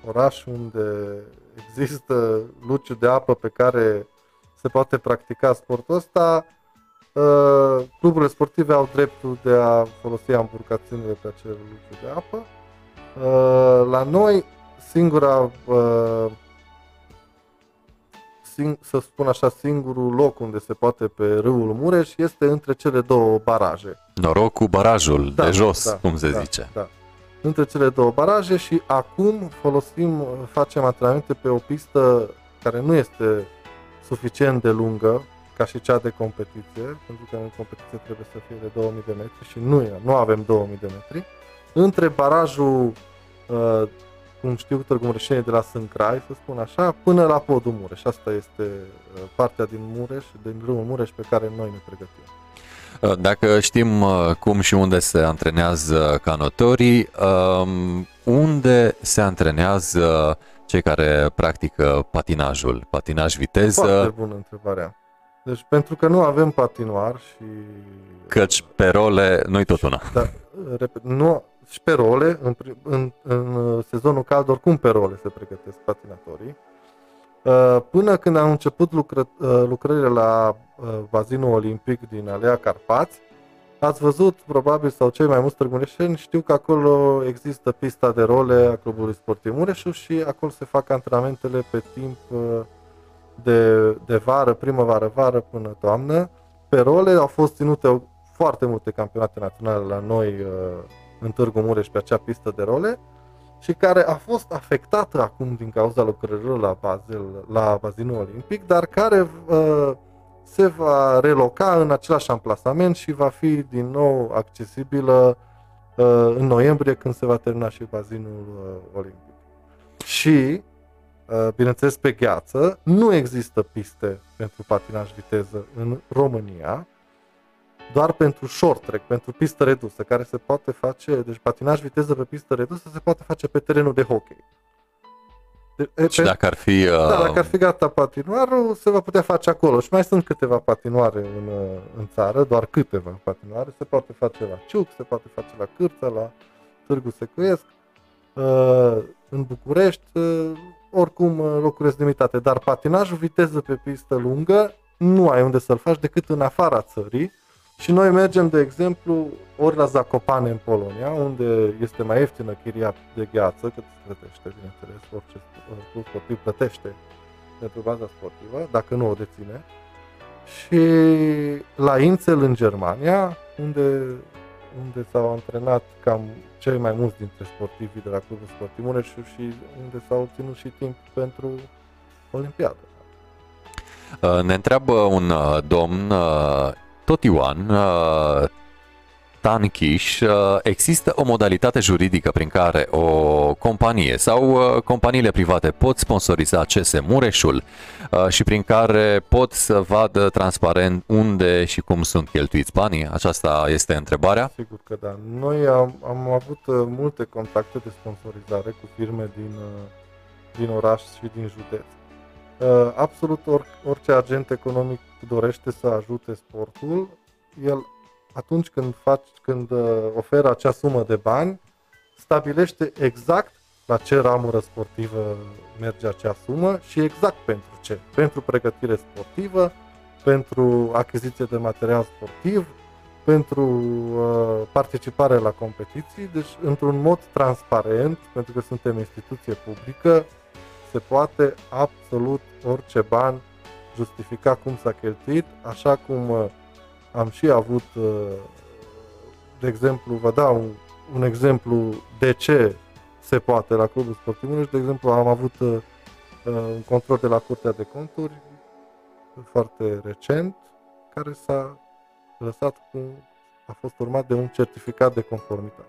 oraș unde există luciu de apă pe care se poate practica sportul ăsta, Uh, cluburile sportive au dreptul de a folosi amburcațiunile pe acele lucruri de apă. Uh, la noi, singura, uh, sing, să spun așa, singurul loc unde se poate pe râul Mureș este între cele două baraje. Noroc cu barajul de jos, cum se da, zice. Da. Între cele două baraje și acum folosim, facem antrenamente pe o pistă care nu este suficient de lungă ca și cea de competiție, pentru că în competiție trebuie să fie de 2000 de metri și nu, e, nu avem 2000 de metri. Între barajul, uh, cum știu, Târgu Mureșenie de la Sâncrai, să spun așa, până la podul Mureș. Asta este uh, partea din Mureș, din râul Mureș pe care noi ne pregătim. Uh, Dacă știm uh, cum și unde se antrenează canotorii, um, unde se antrenează cei care practică patinajul, patinaj Foarte viteză, bună întrebarea. Deci pentru că nu avem patinoar și... căci pe role nu-i tot una. Da, repet, nu, și pe role, în, pri- în, în sezonul cald, oricum pe role se pregătesc patinatorii. Uh, Până când am început lucră, uh, lucrările la uh, bazinul olimpic din Alea Carpați, ați văzut, probabil, sau cei mai mulți târguleșeni știu că acolo există pista de role a Clubului Sportiv Mureșu și acolo se fac antrenamentele pe timp uh, de, de vară, primăvară-vară până toamnă. Pe role au fost ținute o- foarte multe campionate naționale la noi uh, în Târgu Mureș pe acea pistă de role și care a fost afectată acum din cauza lucrărilor la, Basel, la bazinul olimpic, dar care uh, se va reloca în același amplasament și va fi din nou accesibilă uh, în noiembrie când se va termina și bazinul uh, olimpic. Și, uh, bineînțeles, pe gheață nu există piste pentru patinaj viteză în România, doar pentru short track, pentru pistă redusă, care se poate face, deci patinaj viteză pe pistă redusă se poate face pe terenul de hockey. De, e, Și dacă ar fi... da, uh, dacă ar fi gata patinoarul, se va putea face acolo. Și mai sunt câteva patinoare în, uh, în țară, doar câteva patinoare. Se poate face la Ciuc, se poate face la Cârța, la Târgu Secuiesc, uh, în București, uh, oricum uh, locuri sunt limitate. Dar patinajul viteză pe pistă lungă nu ai unde să-l faci decât în afara țării. Și noi mergem, de exemplu, ori la Zacopane în Polonia, unde este mai ieftină chiria de gheață, cât se plătește, bineînțeles, orice uh, club sportiv plătește pentru baza sportivă, dacă nu o deține. Și la Ințel în Germania, unde, unde s-au antrenat cam cei mai mulți dintre sportivii de la Clubul Sportiv Mureșu și unde s-au ținut și timp pentru Olimpiadă. Uh, Ne întreabă un uh, domn, uh, tot Ioan, uh, Tanchiș, uh, există o modalitate juridică prin care o companie sau uh, companiile private pot sponsoriza CS Mureșul uh, și prin care pot să vadă transparent unde și cum sunt cheltuiți banii? Aceasta este întrebarea. Sigur că da. Noi am, am avut uh, multe contacte de sponsorizare cu firme din, uh, din oraș și din județ. Uh, Absolut or, orice agent economic dorește să ajute sportul, el atunci când, faci, când uh, oferă acea sumă de bani, stabilește exact la ce ramură sportivă merge acea sumă și exact pentru ce. Pentru pregătire sportivă, pentru achiziție de material sportiv, pentru uh, participare la competiții, deci într-un mod transparent, pentru că suntem instituție publică, se poate absolut orice ban justifica cum s-a cheltuit, așa cum uh, am și avut, uh, de exemplu, vă dau un, un exemplu de ce se poate la Clubul Sportiv Mureș, de exemplu, am avut uh, uh, un control de la Curtea de Conturi foarte recent, care s-a lăsat cu, a fost urmat de un certificat de conformitate.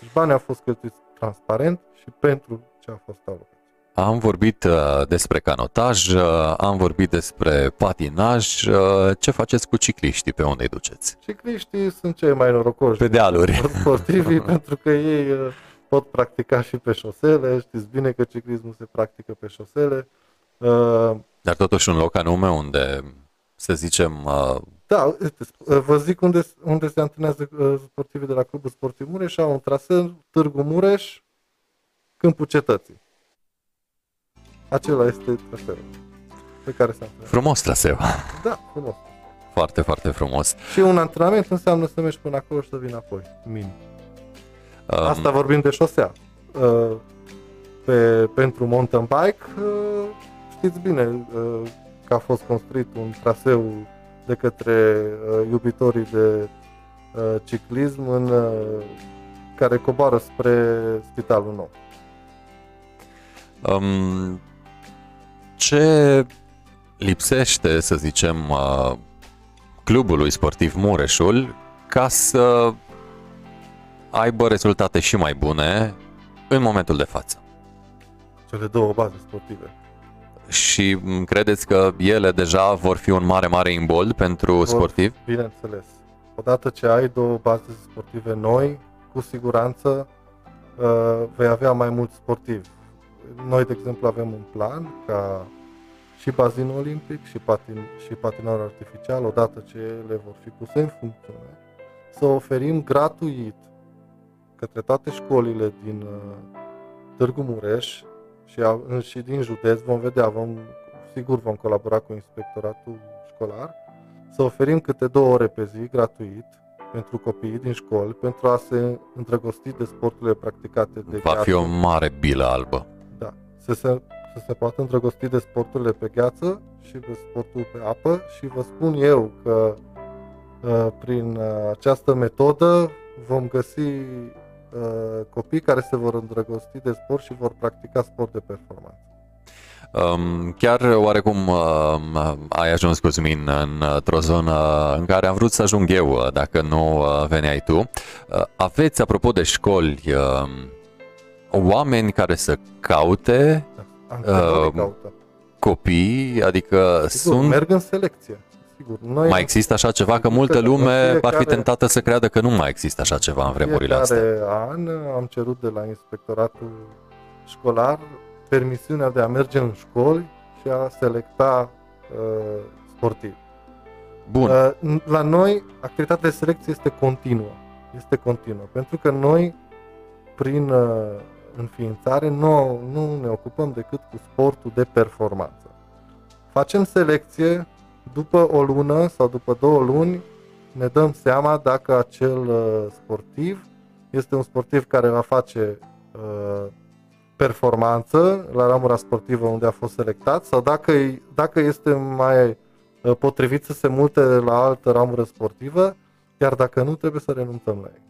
Deci banii au fost cheltuiți transparent și pentru ce a fost alocat. Am vorbit uh, despre canotaj, uh, am vorbit despre patinaj. Uh, ce faceți cu cicliștii? Pe unde îi duceți? Cicliștii sunt cei mai norocoși Pe dealuri. sportivii pentru că ei uh, pot practica și pe șosele. Știți bine că ciclismul se practică pe șosele. Uh, Dar totuși un loc anume unde, să zicem, uh, Da, uite, sp- uh, vă zic unde, unde se antrenează uh, sportivii de la Clubul Sportiv Mureș, au un traseu Târgu Mureș, Câmpul Cetății. Acela este traseul pe care se antrenează. frumos traseu. Da, frumos. Foarte, foarte frumos. Și un antrenament înseamnă să mergi până acolo și să vii înapoi, minim. Um, Asta vorbim de șosea. Uh, Pe, pentru mountain bike, uh, știți bine uh, că a fost construit un traseu de către uh, iubitorii de uh, ciclism în, uh, care coboară spre Spitalul Nou. Um, ce lipsește, să zicem, uh, clubului sportiv Mureșul ca să aibă rezultate și mai bune în momentul de față? Cele două baze sportive. Și m, credeți că ele deja vor fi un mare, mare imbold pentru sportiv? Bineînțeles. Odată ce ai două baze sportive noi, cu siguranță uh, vei avea mai mulți sportivi. Noi, de exemplu, avem un plan ca și bazinul olimpic și, patin, și patinarul artificial, odată ce ele vor fi puse în funcțiune, să oferim gratuit către toate școlile din uh, Târgu Mureș și, a, și din județ, vom vedea, vom, sigur vom colabora cu inspectoratul școlar, să oferim câte două ore pe zi gratuit pentru copiii din școli, pentru a se îndrăgosti de sporturile practicate de Va fi gheață. o mare bilă albă. Da, să se, să se poată îndrăgosti de sporturile pe gheață și de sportul pe apă și vă spun eu că uh, prin uh, această metodă vom găsi uh, copii care se vor îndrăgosti de sport și vor practica sport de performanță. Um, chiar oarecum um, ai ajuns, Cosmin, în- într-o zonă în care am vrut să ajung eu, uh, dacă nu uh, veneai tu. Uh, Aveți, apropo de școli, um, oameni care să caute Antrenorii Uh, caută. copii, adică Sigur, sunt... merg în selecție. Sigur, noi Mai există așa ceva? Că multă Există, lume în ar fi fiecare- tentată să creadă că nu mai există așa ceva în vremurile astea. fiecare an am cerut de la inspectoratul școlar permisiunea de a merge în școli și a selecta uh, sportivi. Bun, Uh, la noi, activitatea de selecție este continuă. Este continuă. Pentru că noi, prin uh, înființare, nu, nu ne ocupăm decât cu sportul de performanță. Facem selecție, după o lună sau după două luni, ne dăm seama dacă acel uh, sportiv este un sportiv care va face uh, performanță la ramura sportivă unde a fost selectat sau dacă, dacă este mai uh, potrivit să se mute la altă ramură sportivă, iar dacă nu, trebuie să renunțăm la ei.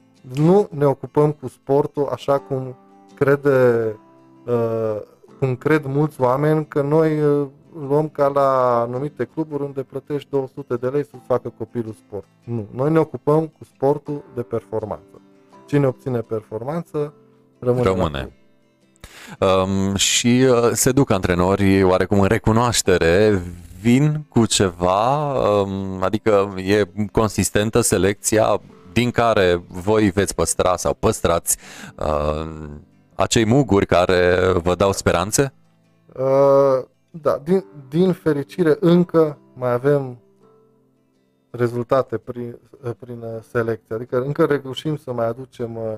Nu ne ocupăm cu sportul așa cum crede uh, cum cred mulți oameni că noi uh, luăm ca la anumite cluburi unde plătești 200 de lei să-ți facă copilul sport. Nu. Noi ne ocupăm cu sportul de performanță. Cine obține performanță, rămâne. la Rămâne. club. um, și uh, se duc antrenorii oarecum în recunoaștere, vin cu ceva, um, adică e consistentă selecția din care voi veți păstra sau păstrați uh, acei muguri care vă dau speranțe? Uh, da, din, din fericire încă mai avem rezultate prin, prin uh, selecție. Adică încă reușim să mai aducem uh,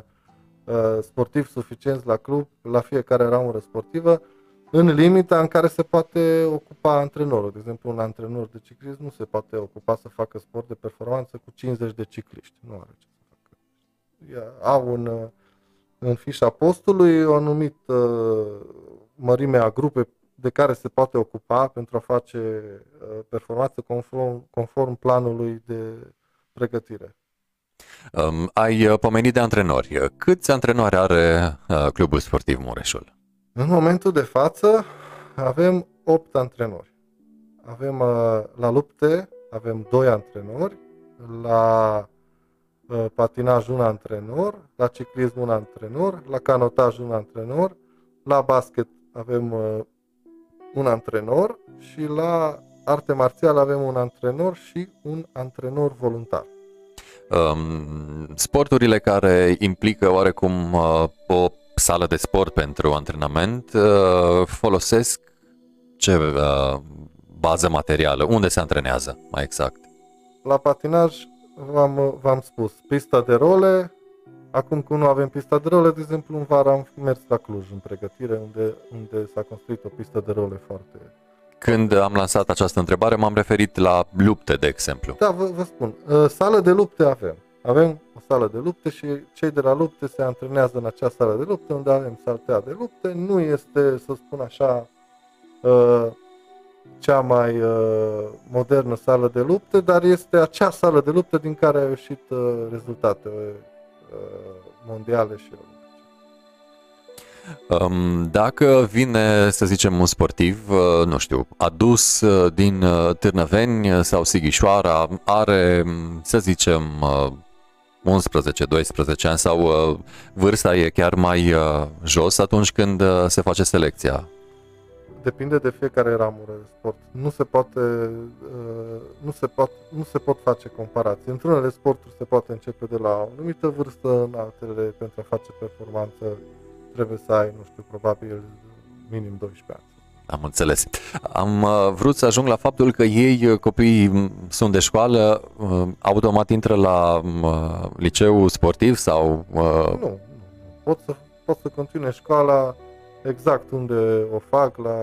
uh, sportivi suficienți la club, la fiecare ramură sportivă, în limita în care se poate ocupa antrenorul. De exemplu, un antrenor de ciclism nu se poate ocupa să facă sport de performanță cu 50 de cicliști. Nu are ce să facă. Ia- Au un, uh, în fișa postului o anumită mărime a grupe de care se poate ocupa pentru a face uh, performanță conform, conform planului de pregătire. Um, ai uh, pomenit de antrenori. Câți antrenori are uh, Clubul Sportiv Mureșul? În momentul de față avem 8 antrenori. Avem uh, la lupte avem 2 antrenori, la uh, patinaj un antrenor, la ciclism un antrenor, la canotaj un antrenor, la basket avem uh, un antrenor și la arte marțiale avem un antrenor și un antrenor voluntar. Um, sporturile care implică oarecum uh, o sală de sport pentru antrenament uh, folosesc ce uh, bază materială? Unde se antrenează mai exact? La patinaj v-am, v-am spus, pista de role, acum că nu avem pista de role, de exemplu în vară am mers la Cluj în pregătire unde, unde s-a construit o pistă de role foarte Când am lansat această întrebare, m-am referit la lupte, de exemplu. Da, vă, vă spun. Uh, sală de lupte avem. Avem o sală de lupte și cei de la lupte se antrenează în acea sală de lupte unde avem saltea de lupte. Nu este, să spun așa, uh, cea mai uh, modernă sală de lupte, dar este acea sală de lupte din care au ieșit uh, rezultate uh, mondiale și olimpice. Um, Dacă vine, să zicem, un sportiv, uh, nu știu, adus uh, din uh, Târnăveni sau Sighișoara, are, m, să zicem, uh, 11-12 ani sau uh, vârsta e chiar mai uh, jos atunci când uh, se face selecția. Depinde de fiecare ramură de sport. Nu se poate, uh, nu se pot, nu se pot face comparații. Într-unele sporturi se poate începe de la o anumită vârstă, în altele pentru a face performanță trebuie să ai, nu știu, probabil minim 12 ani. Am înțeles. Am uh, vrut să ajung la faptul că ei, uh, copiii, m, sunt de școală, uh, automat intră la m, uh, liceu sportiv sau... uh, Nu, nu, nu. Pot să, pot să continue școala exact unde o fac, la,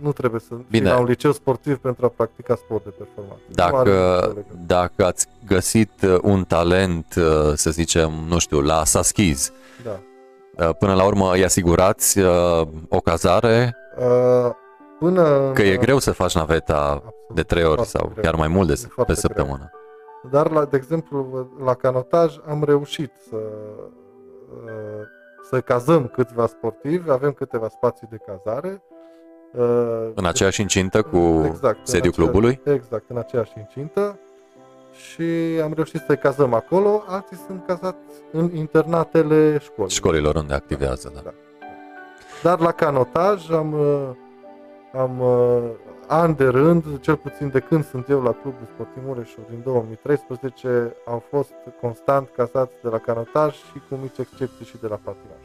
nu trebuie să fii Bine. la un liceu sportiv pentru a practica sport de performanță. Nu are nicio Dacă, legătură. dacă ați găsit uh, un talent, uh, să zicem, nu știu, la Saskiz, Da. uh, până la urmă îi asigurați uh, o cazare, Uh, până că în, e greu să faci naveta Absolut. de trei ori Foarte sau greu. chiar mai mult de, E foarte pe săptămână. Dar, la, de exemplu, la canotaj am reușit să, uh, să cazăm câțiva sportivi, avem câteva spații de cazare. uh, În aceeași incintă cu exact, în sediul acea- clubului? Exact, în aceeași incintă. Și am reușit să-i cazăm acolo, alții sunt cazați în internatele școlii. școlilor unde activează. Da. Da. Dar la canotaj am, uh, am uh, an de rând, cel puțin de când sunt eu la Clubul Sportiv Mureșul din 2013, au fost constant cazați de la canotaj și cu mici excepții și de la patinaj.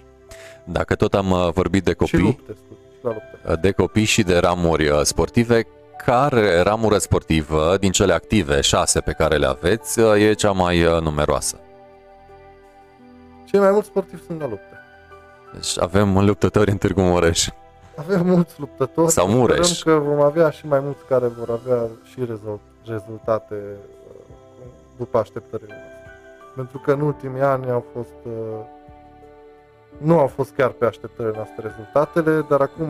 Dacă tot am uh, vorbit de Și copii, lupte, scuze, și la lupte. de copii și de ramuri uh, sportive, care ramură sportivă din cele active, șase pe care le aveți, uh, e cea mai uh, numeroasă? Cei mai mulți sportivi sunt la lupte. Deci avem luptători în Târgu Mureș. Avem mulți luptători. Sau și Mureș. Sperăm că vom avea și mai mulți care vor avea și rezult- rezultate uh, după așteptările noastre. Pentru că în ultimii ani au fost uh, nu au fost chiar pe așteptările noastre rezultatele, dar acum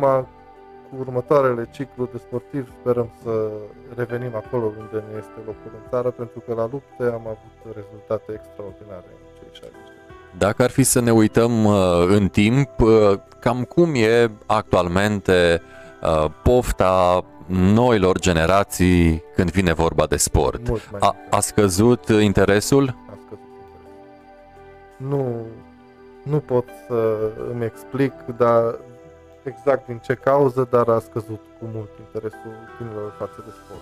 cu următoarele ciclu de sportiv sperăm să revenim acolo unde ne este locul în țară, pentru că la lupte am avut rezultate extraordinare în cei 60 de ani. Dacă ar fi să ne uităm uh, în timp, uh, cam cum e actualmente uh, pofta noilor generații când vine vorba de sport? Mult mai A, a scăzut interesul? a scăzut interesul. Nu, nu pot să îmi explic dar exact din ce cauză, dar a scăzut cu mult interesul tinerilor față de sport.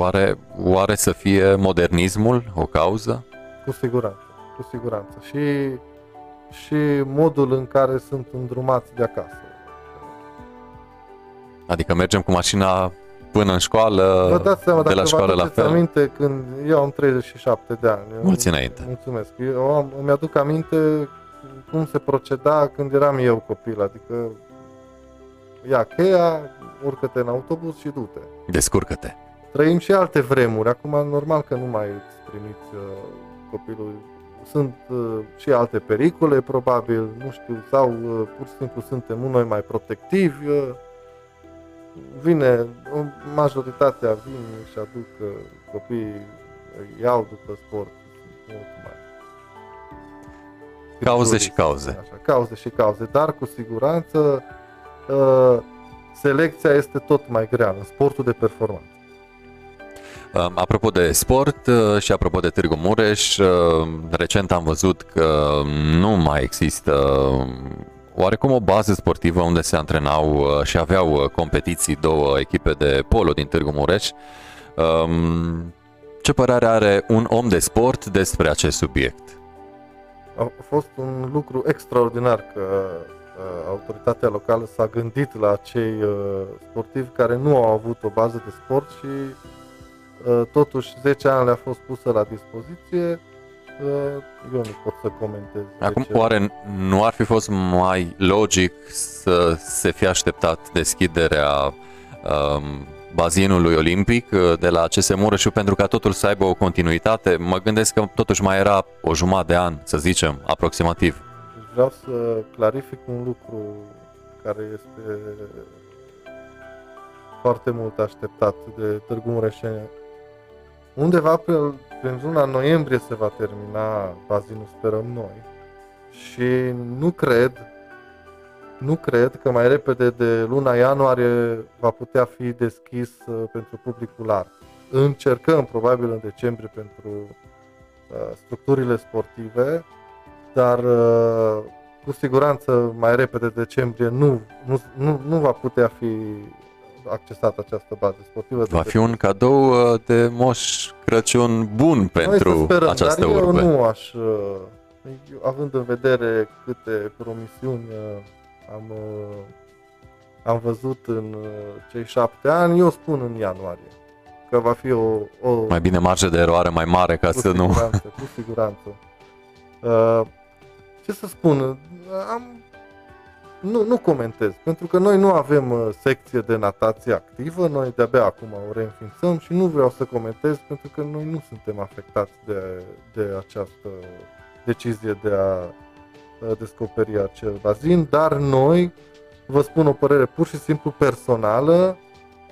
Oare, oare să fie modernismul o cauză? Cu siguranță, cu siguranță. Și, și modul în care sunt îndrumați de acasă. Adică mergem cu mașina până în școală, Vă dați seama, de dacă la școală vă la aduceți fel. aminte când eu am 37 de ani. Mulți înainte. Mulțumesc. Eu am, îmi aduc aminte cum se proceda când eram eu copil, adică ia cheia, urcă-te în autobuz și du-te. Descurcă-te. Trăim și alte vremuri, acum normal că nu mai îți trimiți uh, copilul. Sunt uh, și alte pericole, probabil, nu știu, sau uh, pur și simplu suntem noi mai protectivi. Uh, vine, o- majoritatea vin și aduc uh, copiii, îi iau după sport. Sunt mult mai Cauze și cauze. Așa, cauze și cauze, dar cu siguranță uh, selecția este tot mai grea în sportul de performanță. Um, Apropo de sport uh, și apropo de Târgu Mureș, uh, recent am văzut că nu mai există um, oarecum o bază sportivă unde se antrenau uh, și aveau uh, competiții două echipe de polo din Târgu Mureș. Um, Ce părere are un om de sport despre acest subiect? A a fost un lucru extraordinar că uh, autoritatea locală s-a gândit la acei uh, sportivi care nu au avut o bază de sport și uh, totuși 10 ani le-a fost pusă la dispoziție. Uh, eu nu pot să comentez. de Acum, ce. oare nu ar fi fost mai logic să se fie așteptat deschiderea um, bazinului olimpic uh, de la CS Mureșu pentru ca totul să aibă o continuitate. Mă gândesc că totuși mai era o jumătate de an, să zicem, aproximativ. Deci vreau să clarific un lucru care este foarte mult așteptat de Târgu Mureșene. Undeva pe, prin luna noiembrie se va termina bazinul, sperăm noi. Și nu cred, nu cred că mai repede de luna ianuarie va putea fi deschis uh, pentru publicul larg. Încercăm probabil în decembrie pentru uh, structurile sportive, dar uh, cu siguranță mai repede decembrie nu, nu, nu, nu va putea fi accesată această bază sportivă. Va fi un cadou uh, de moș Crăciun bun Noi să pentru sperăm, această dar urbe. eu nu aș, uh, eu, având în vedere câte promisiuni uh, am, uh, am văzut în uh, cei șapte ani, eu spun în ianuarie că va fi o, o Mai bine marge de eroare mai mare ca cu să nu... siguranță, cu siguranță. Uh, ce să spun, uh, am, nu, nu comentez, pentru că noi nu avem uh, secție de natație activă, noi de-abia acum o reînființăm și nu vreau să comentez pentru că noi nu suntem afectați de, de această decizie de a uh, descoperi acel bazin, dar noi, vă spun o părere pur și simplu personală,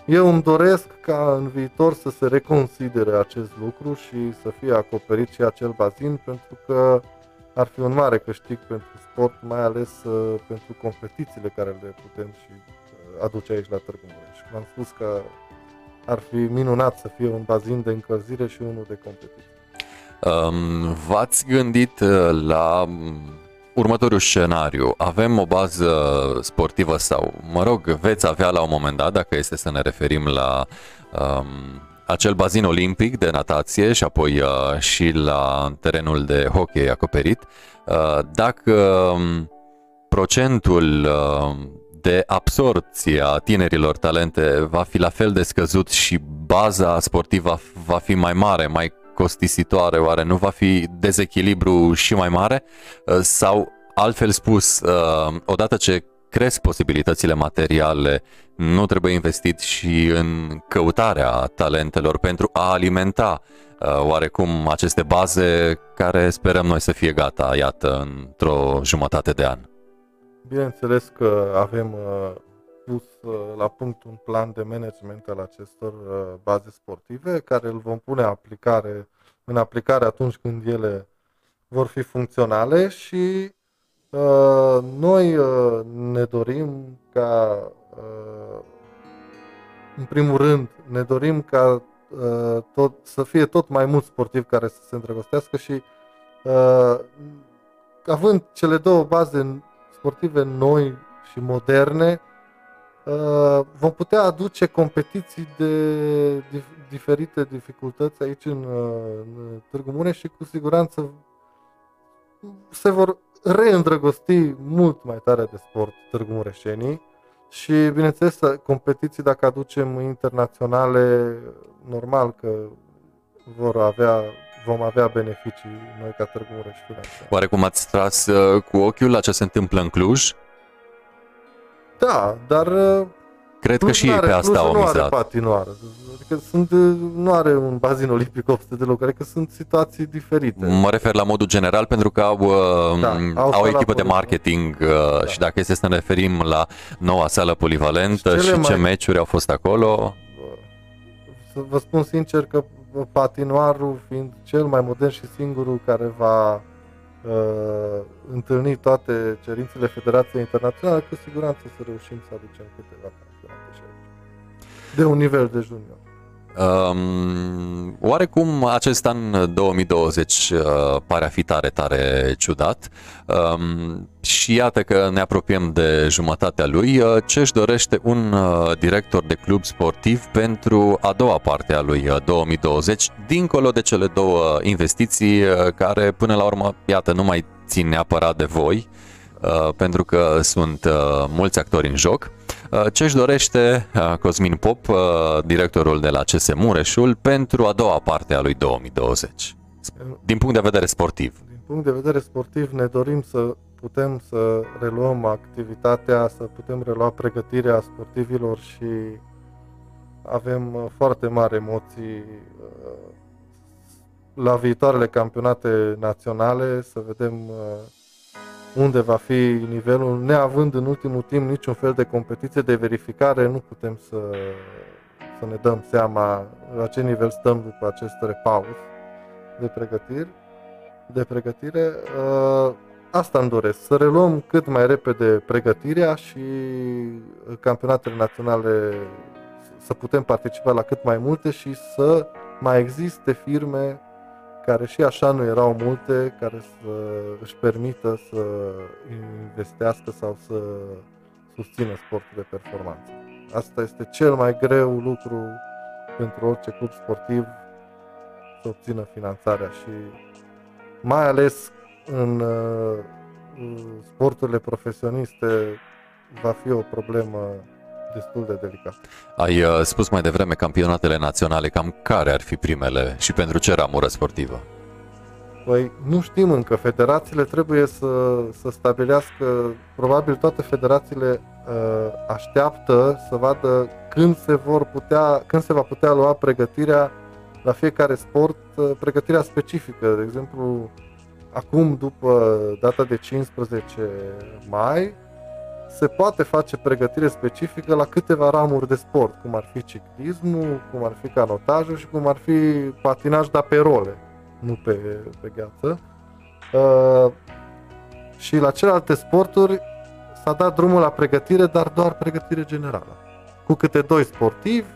eu îmi doresc ca în viitor să se reconsidere acest lucru și să fie acoperit și acel bazin pentru că ar fi un mare câștig pentru sport, mai ales uh, pentru competițiile care le putem și uh, aduce aici la Târgu Mureș. V-am spus că ar fi minunat să fie un bazin de încălzire și unul de competiție. Um, v-ați gândit uh, la um, următorul scenariu? Avem o bază sportivă sau, mă rog, veți avea la un moment dat, dacă este să ne referim la um, acel bazin olimpic de natație și apoi uh, și la terenul de hockey acoperit, uh, dacă um, procentul uh, de absorție a tinerilor talente va fi la fel de scăzut și baza sportivă va fi mai mare, mai costisitoare, oare nu va fi dezechilibru și mai mare? Uh, Sau, altfel spus, uh, odată ce cresc posibilitățile materiale, nu trebuie investit și în căutarea talentelor pentru a alimenta uh, oarecum aceste baze care sperăm noi să fie gata, iată, într-o jumătate de an. Bineînțeles că avem uh, pus uh, la punct un plan de management al acestor uh, baze sportive care îl vom pune aplicare, în aplicare atunci când ele vor fi funcționale și uh, noi uh, ne dorim ca uh, în primul rând ne dorim ca uh, tot, să fie tot mai mulți sportivi care să se îndrăgostească și uh, având cele două baze sportive noi și moderne, uh, vom putea aduce competiții de dif- diferite dificultăți aici în, uh, în Târgu Mureș și cu siguranță se vor reîndrăgosti mult mai tare de sport Târgu Mureșenii și bineînțeles competiții dacă aducem internaționale normal că vor avea vom avea beneficii noi ca Târgu Mureș financiar. Oarecum ați tras uh, cu ochiul la ce se întâmplă în Cluj? Da, dar uh, Cred că Cluj și ei n-are- pe asta Clujul au nu are mizat. patinoară. Adică sunt, nu are un bazin olimpic 800 de locuri, adică sunt situații diferite. Mă refer la modul general pentru că au, uh, Da, au au o sala echipă de polivalentă. marketing uh, și dacă este să ne referim la noua sală polivalentă Și și, cele ce mai- meciuri au fost acolo, Să vă spun sincer că patinoarul fiind cel mai modern și singurul care va uh, întâlni toate cerințele Federației Internaționale, cu siguranță să reușim să aducem câteva campionate și aici. De un nivel de junior. Um, oarecum acest an 2020 uh, pare a fi tare, tare ciudat um, și iată că ne apropiem de jumătatea lui. Uh, ce își dorește un uh, director de club sportiv pentru a doua parte a lui uh, 2020, dincolo de cele două investiții uh, care până la urmă, iată, nu mai țin neapărat de voi, uh, pentru că sunt uh, mulți actori în joc. Uh, Ce își dorește uh, Cosmin Pop, uh, directorul de la CS Mureșul, pentru a doua parte a lui 2020? Din punct de vedere sportiv. Din punct de vedere sportiv ne dorim să putem să reluăm activitatea, să putem relua pregătirea sportivilor și avem uh, foarte mari emoții uh, la viitoarele campionate naționale, să vedem uh, unde va fi nivelul, neavând în ultimul timp niciun fel de competiție de verificare, nu putem să, să ne dăm seama la ce nivel stăm după acest repaus de pregătiri, de pregătire. Uh, Asta îmi doresc, să reluăm cât mai repede pregătirea și campionatele naționale să putem participa la cât mai multe și să mai existe firme care și așa nu erau multe, care să își permită să investească sau să susțină sportul de performanță. Asta este cel mai greu lucru pentru orice club sportiv să obțină finanțarea și mai ales în uh, sporturile profesioniste va fi o problemă destul de delicată. Ai uh, spus mai devreme campionatele naționale, cam care ar fi primele și pentru ce ramură sportivă? Păi nu știm încă, federațiile trebuie să, să stabilească, probabil toate federațiile uh, așteaptă să vadă când se vor putea, când se va putea lua pregătirea la fiecare sport, uh, pregătirea specifică, de exemplu acum după data de 15 mai se poate face pregătire specifică la câteva ramuri de sport, cum ar fi ciclismul, cum ar fi canotajul și cum ar fi patinaj, dar pe role, nu pe, pe gheață. Uh, și la celelalte sporturi s-a dat drumul la pregătire, dar doar pregătire generală. Cu câte doi sportivi,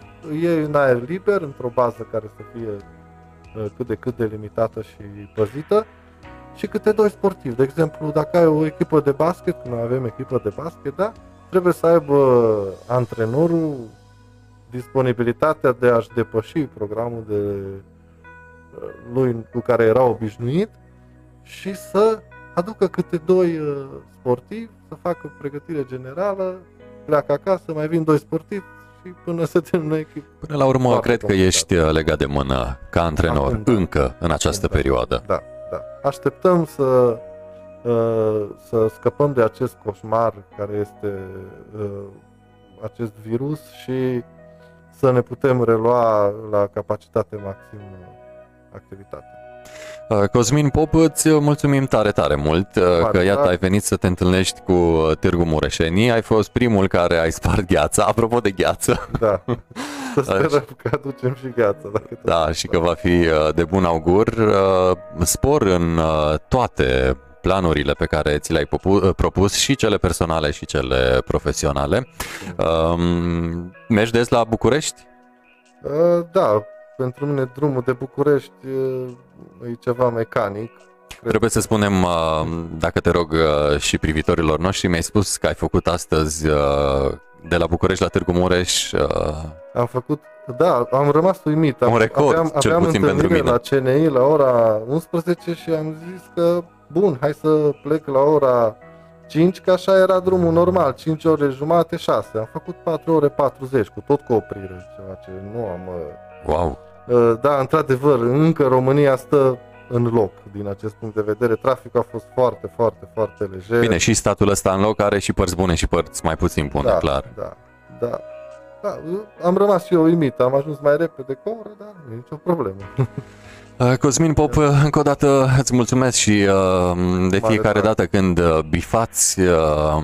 ei în aer liber, într-o bază care să fie uh, cât de cât delimitată și păzită, și câte doi sportivi. De exemplu, dacă ai o echipă de basket, cum noi avem echipă de basket, da? trebuie să aibă antrenorul disponibilitatea de a-și depăși programul de uh, lui cu care era obișnuit și să aducă câte doi uh, sportivi, să facă pregătire generală, pleacă acasă, mai vin doi sportivi și până se termină echipă. Până la urmă, cred că ești uh, legat de mână ca antrenor, Acum, da. încă în această da, perioadă. Da, da. Așteptăm să, uh, să scăpăm de acest coșmar care este uh, acest virus și să ne putem relua la capacitate maximă activitatea. Uh, Cosmin Pop, îți mulțumim tare, tare mult că iată ai venit să te întâlnești cu Târgu Mureșenii. Ai fost primul care ai spart gheața. Apropo de gheață. Da. Să sperăm că aducem și gheață. Dacă da, și că va fi uh, de bun augur. Uh, spor în uh, toate planurile pe care ți le-ai propus și cele personale și cele profesionale. Um, mergi des la București? Da, pentru mine drumul de București e ceva mecanic. Cred Trebuie să spunem, dacă te rog și privitorilor noștri, mi-ai spus că ai făcut astăzi de la București la Târgu Mureș. Uh... Am făcut, da, am rămas uimit. Un record, aveam, cel aveam puțin pentru mine. la CNI la ora 11 și am zis că, bun, hai să plec la ora 5, că așa era drumul normal, 5 ore jumate, 6. Am făcut 4 ore 40, cu tot cu oprire, ceva ce nu am... Uh, wow! Uh, da, într-adevăr, încă România stă în loc din acest punct de vedere. Traficul a fost foarte, foarte, foarte lejer. Bine, și statul ăsta în loc are și părți bune și părți mai puțin bune, da, clar. Da, da. Da, am rămas și eu uimit, am ajuns mai repede cu oră, dar nu e nicio problemă. Uh, Cosmin Pop, încă o dată îți mulțumesc și uh, de fiecare dată când uh, bifați uh,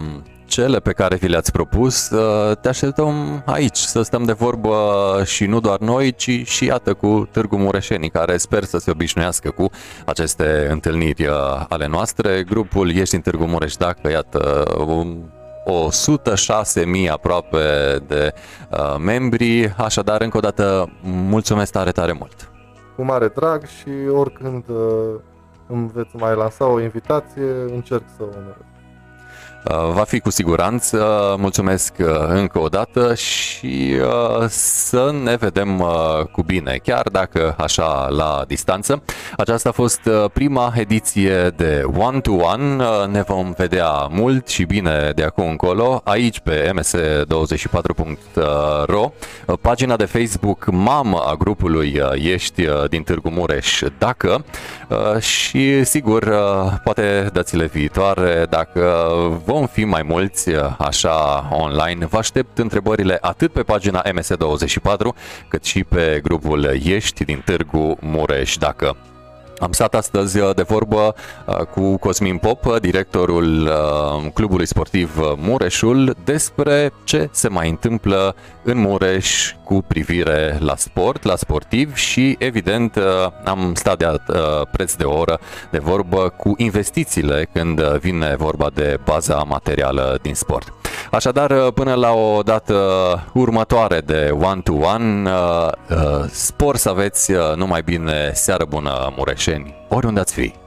cele pe care vi le-ați propus, uh, te așteptăm aici să stăm de vorbă și nu doar noi, ci și iată cu Târgu Mureșenii, care sper să se obișnuiască cu aceste întâlniri uh, ale noastre. Grupul Ești în Târgu Mureș, dacă iată 106.000 aproape de uh, membri, așadar încă o dată mulțumesc tare, tare mult! Cu mare drag și oricând uh, îmi veți mai lansa o invitație, încerc să o onorez. Uh, va fi cu siguranță. Mulțumesc uh, încă o dată și uh, să ne vedem cu bine, chiar dacă așa la distanță. Aceasta a fost prima ediție de One to One. Ne vom vedea mult și bine de acum încolo aici pe ms24.ro, pagina de Facebook mamă a grupului Ești din Târgu Mureș dacă și sigur poate dățile viitoare dacă vom vom fi mai mulți uh, așa online. Vă aștept întrebările atât pe pagina MS24 cât și pe grupul Ești din Târgu Mureș. Dacă am stat astăzi uh, de vorbă uh, cu Cosmin Pop, uh, directorul clubului sportiv Mureșul, despre ce se mai întâmplă în Mureș cu privire la sport, la sportiv și, evident, am stat de preț de oră de vorbă cu investițiile când vine vorba de baza materială din sport. Așadar, până la o dată următoare de one-to-one, spor să aveți numai bine seară bună mureșeni, oriunde ați fi.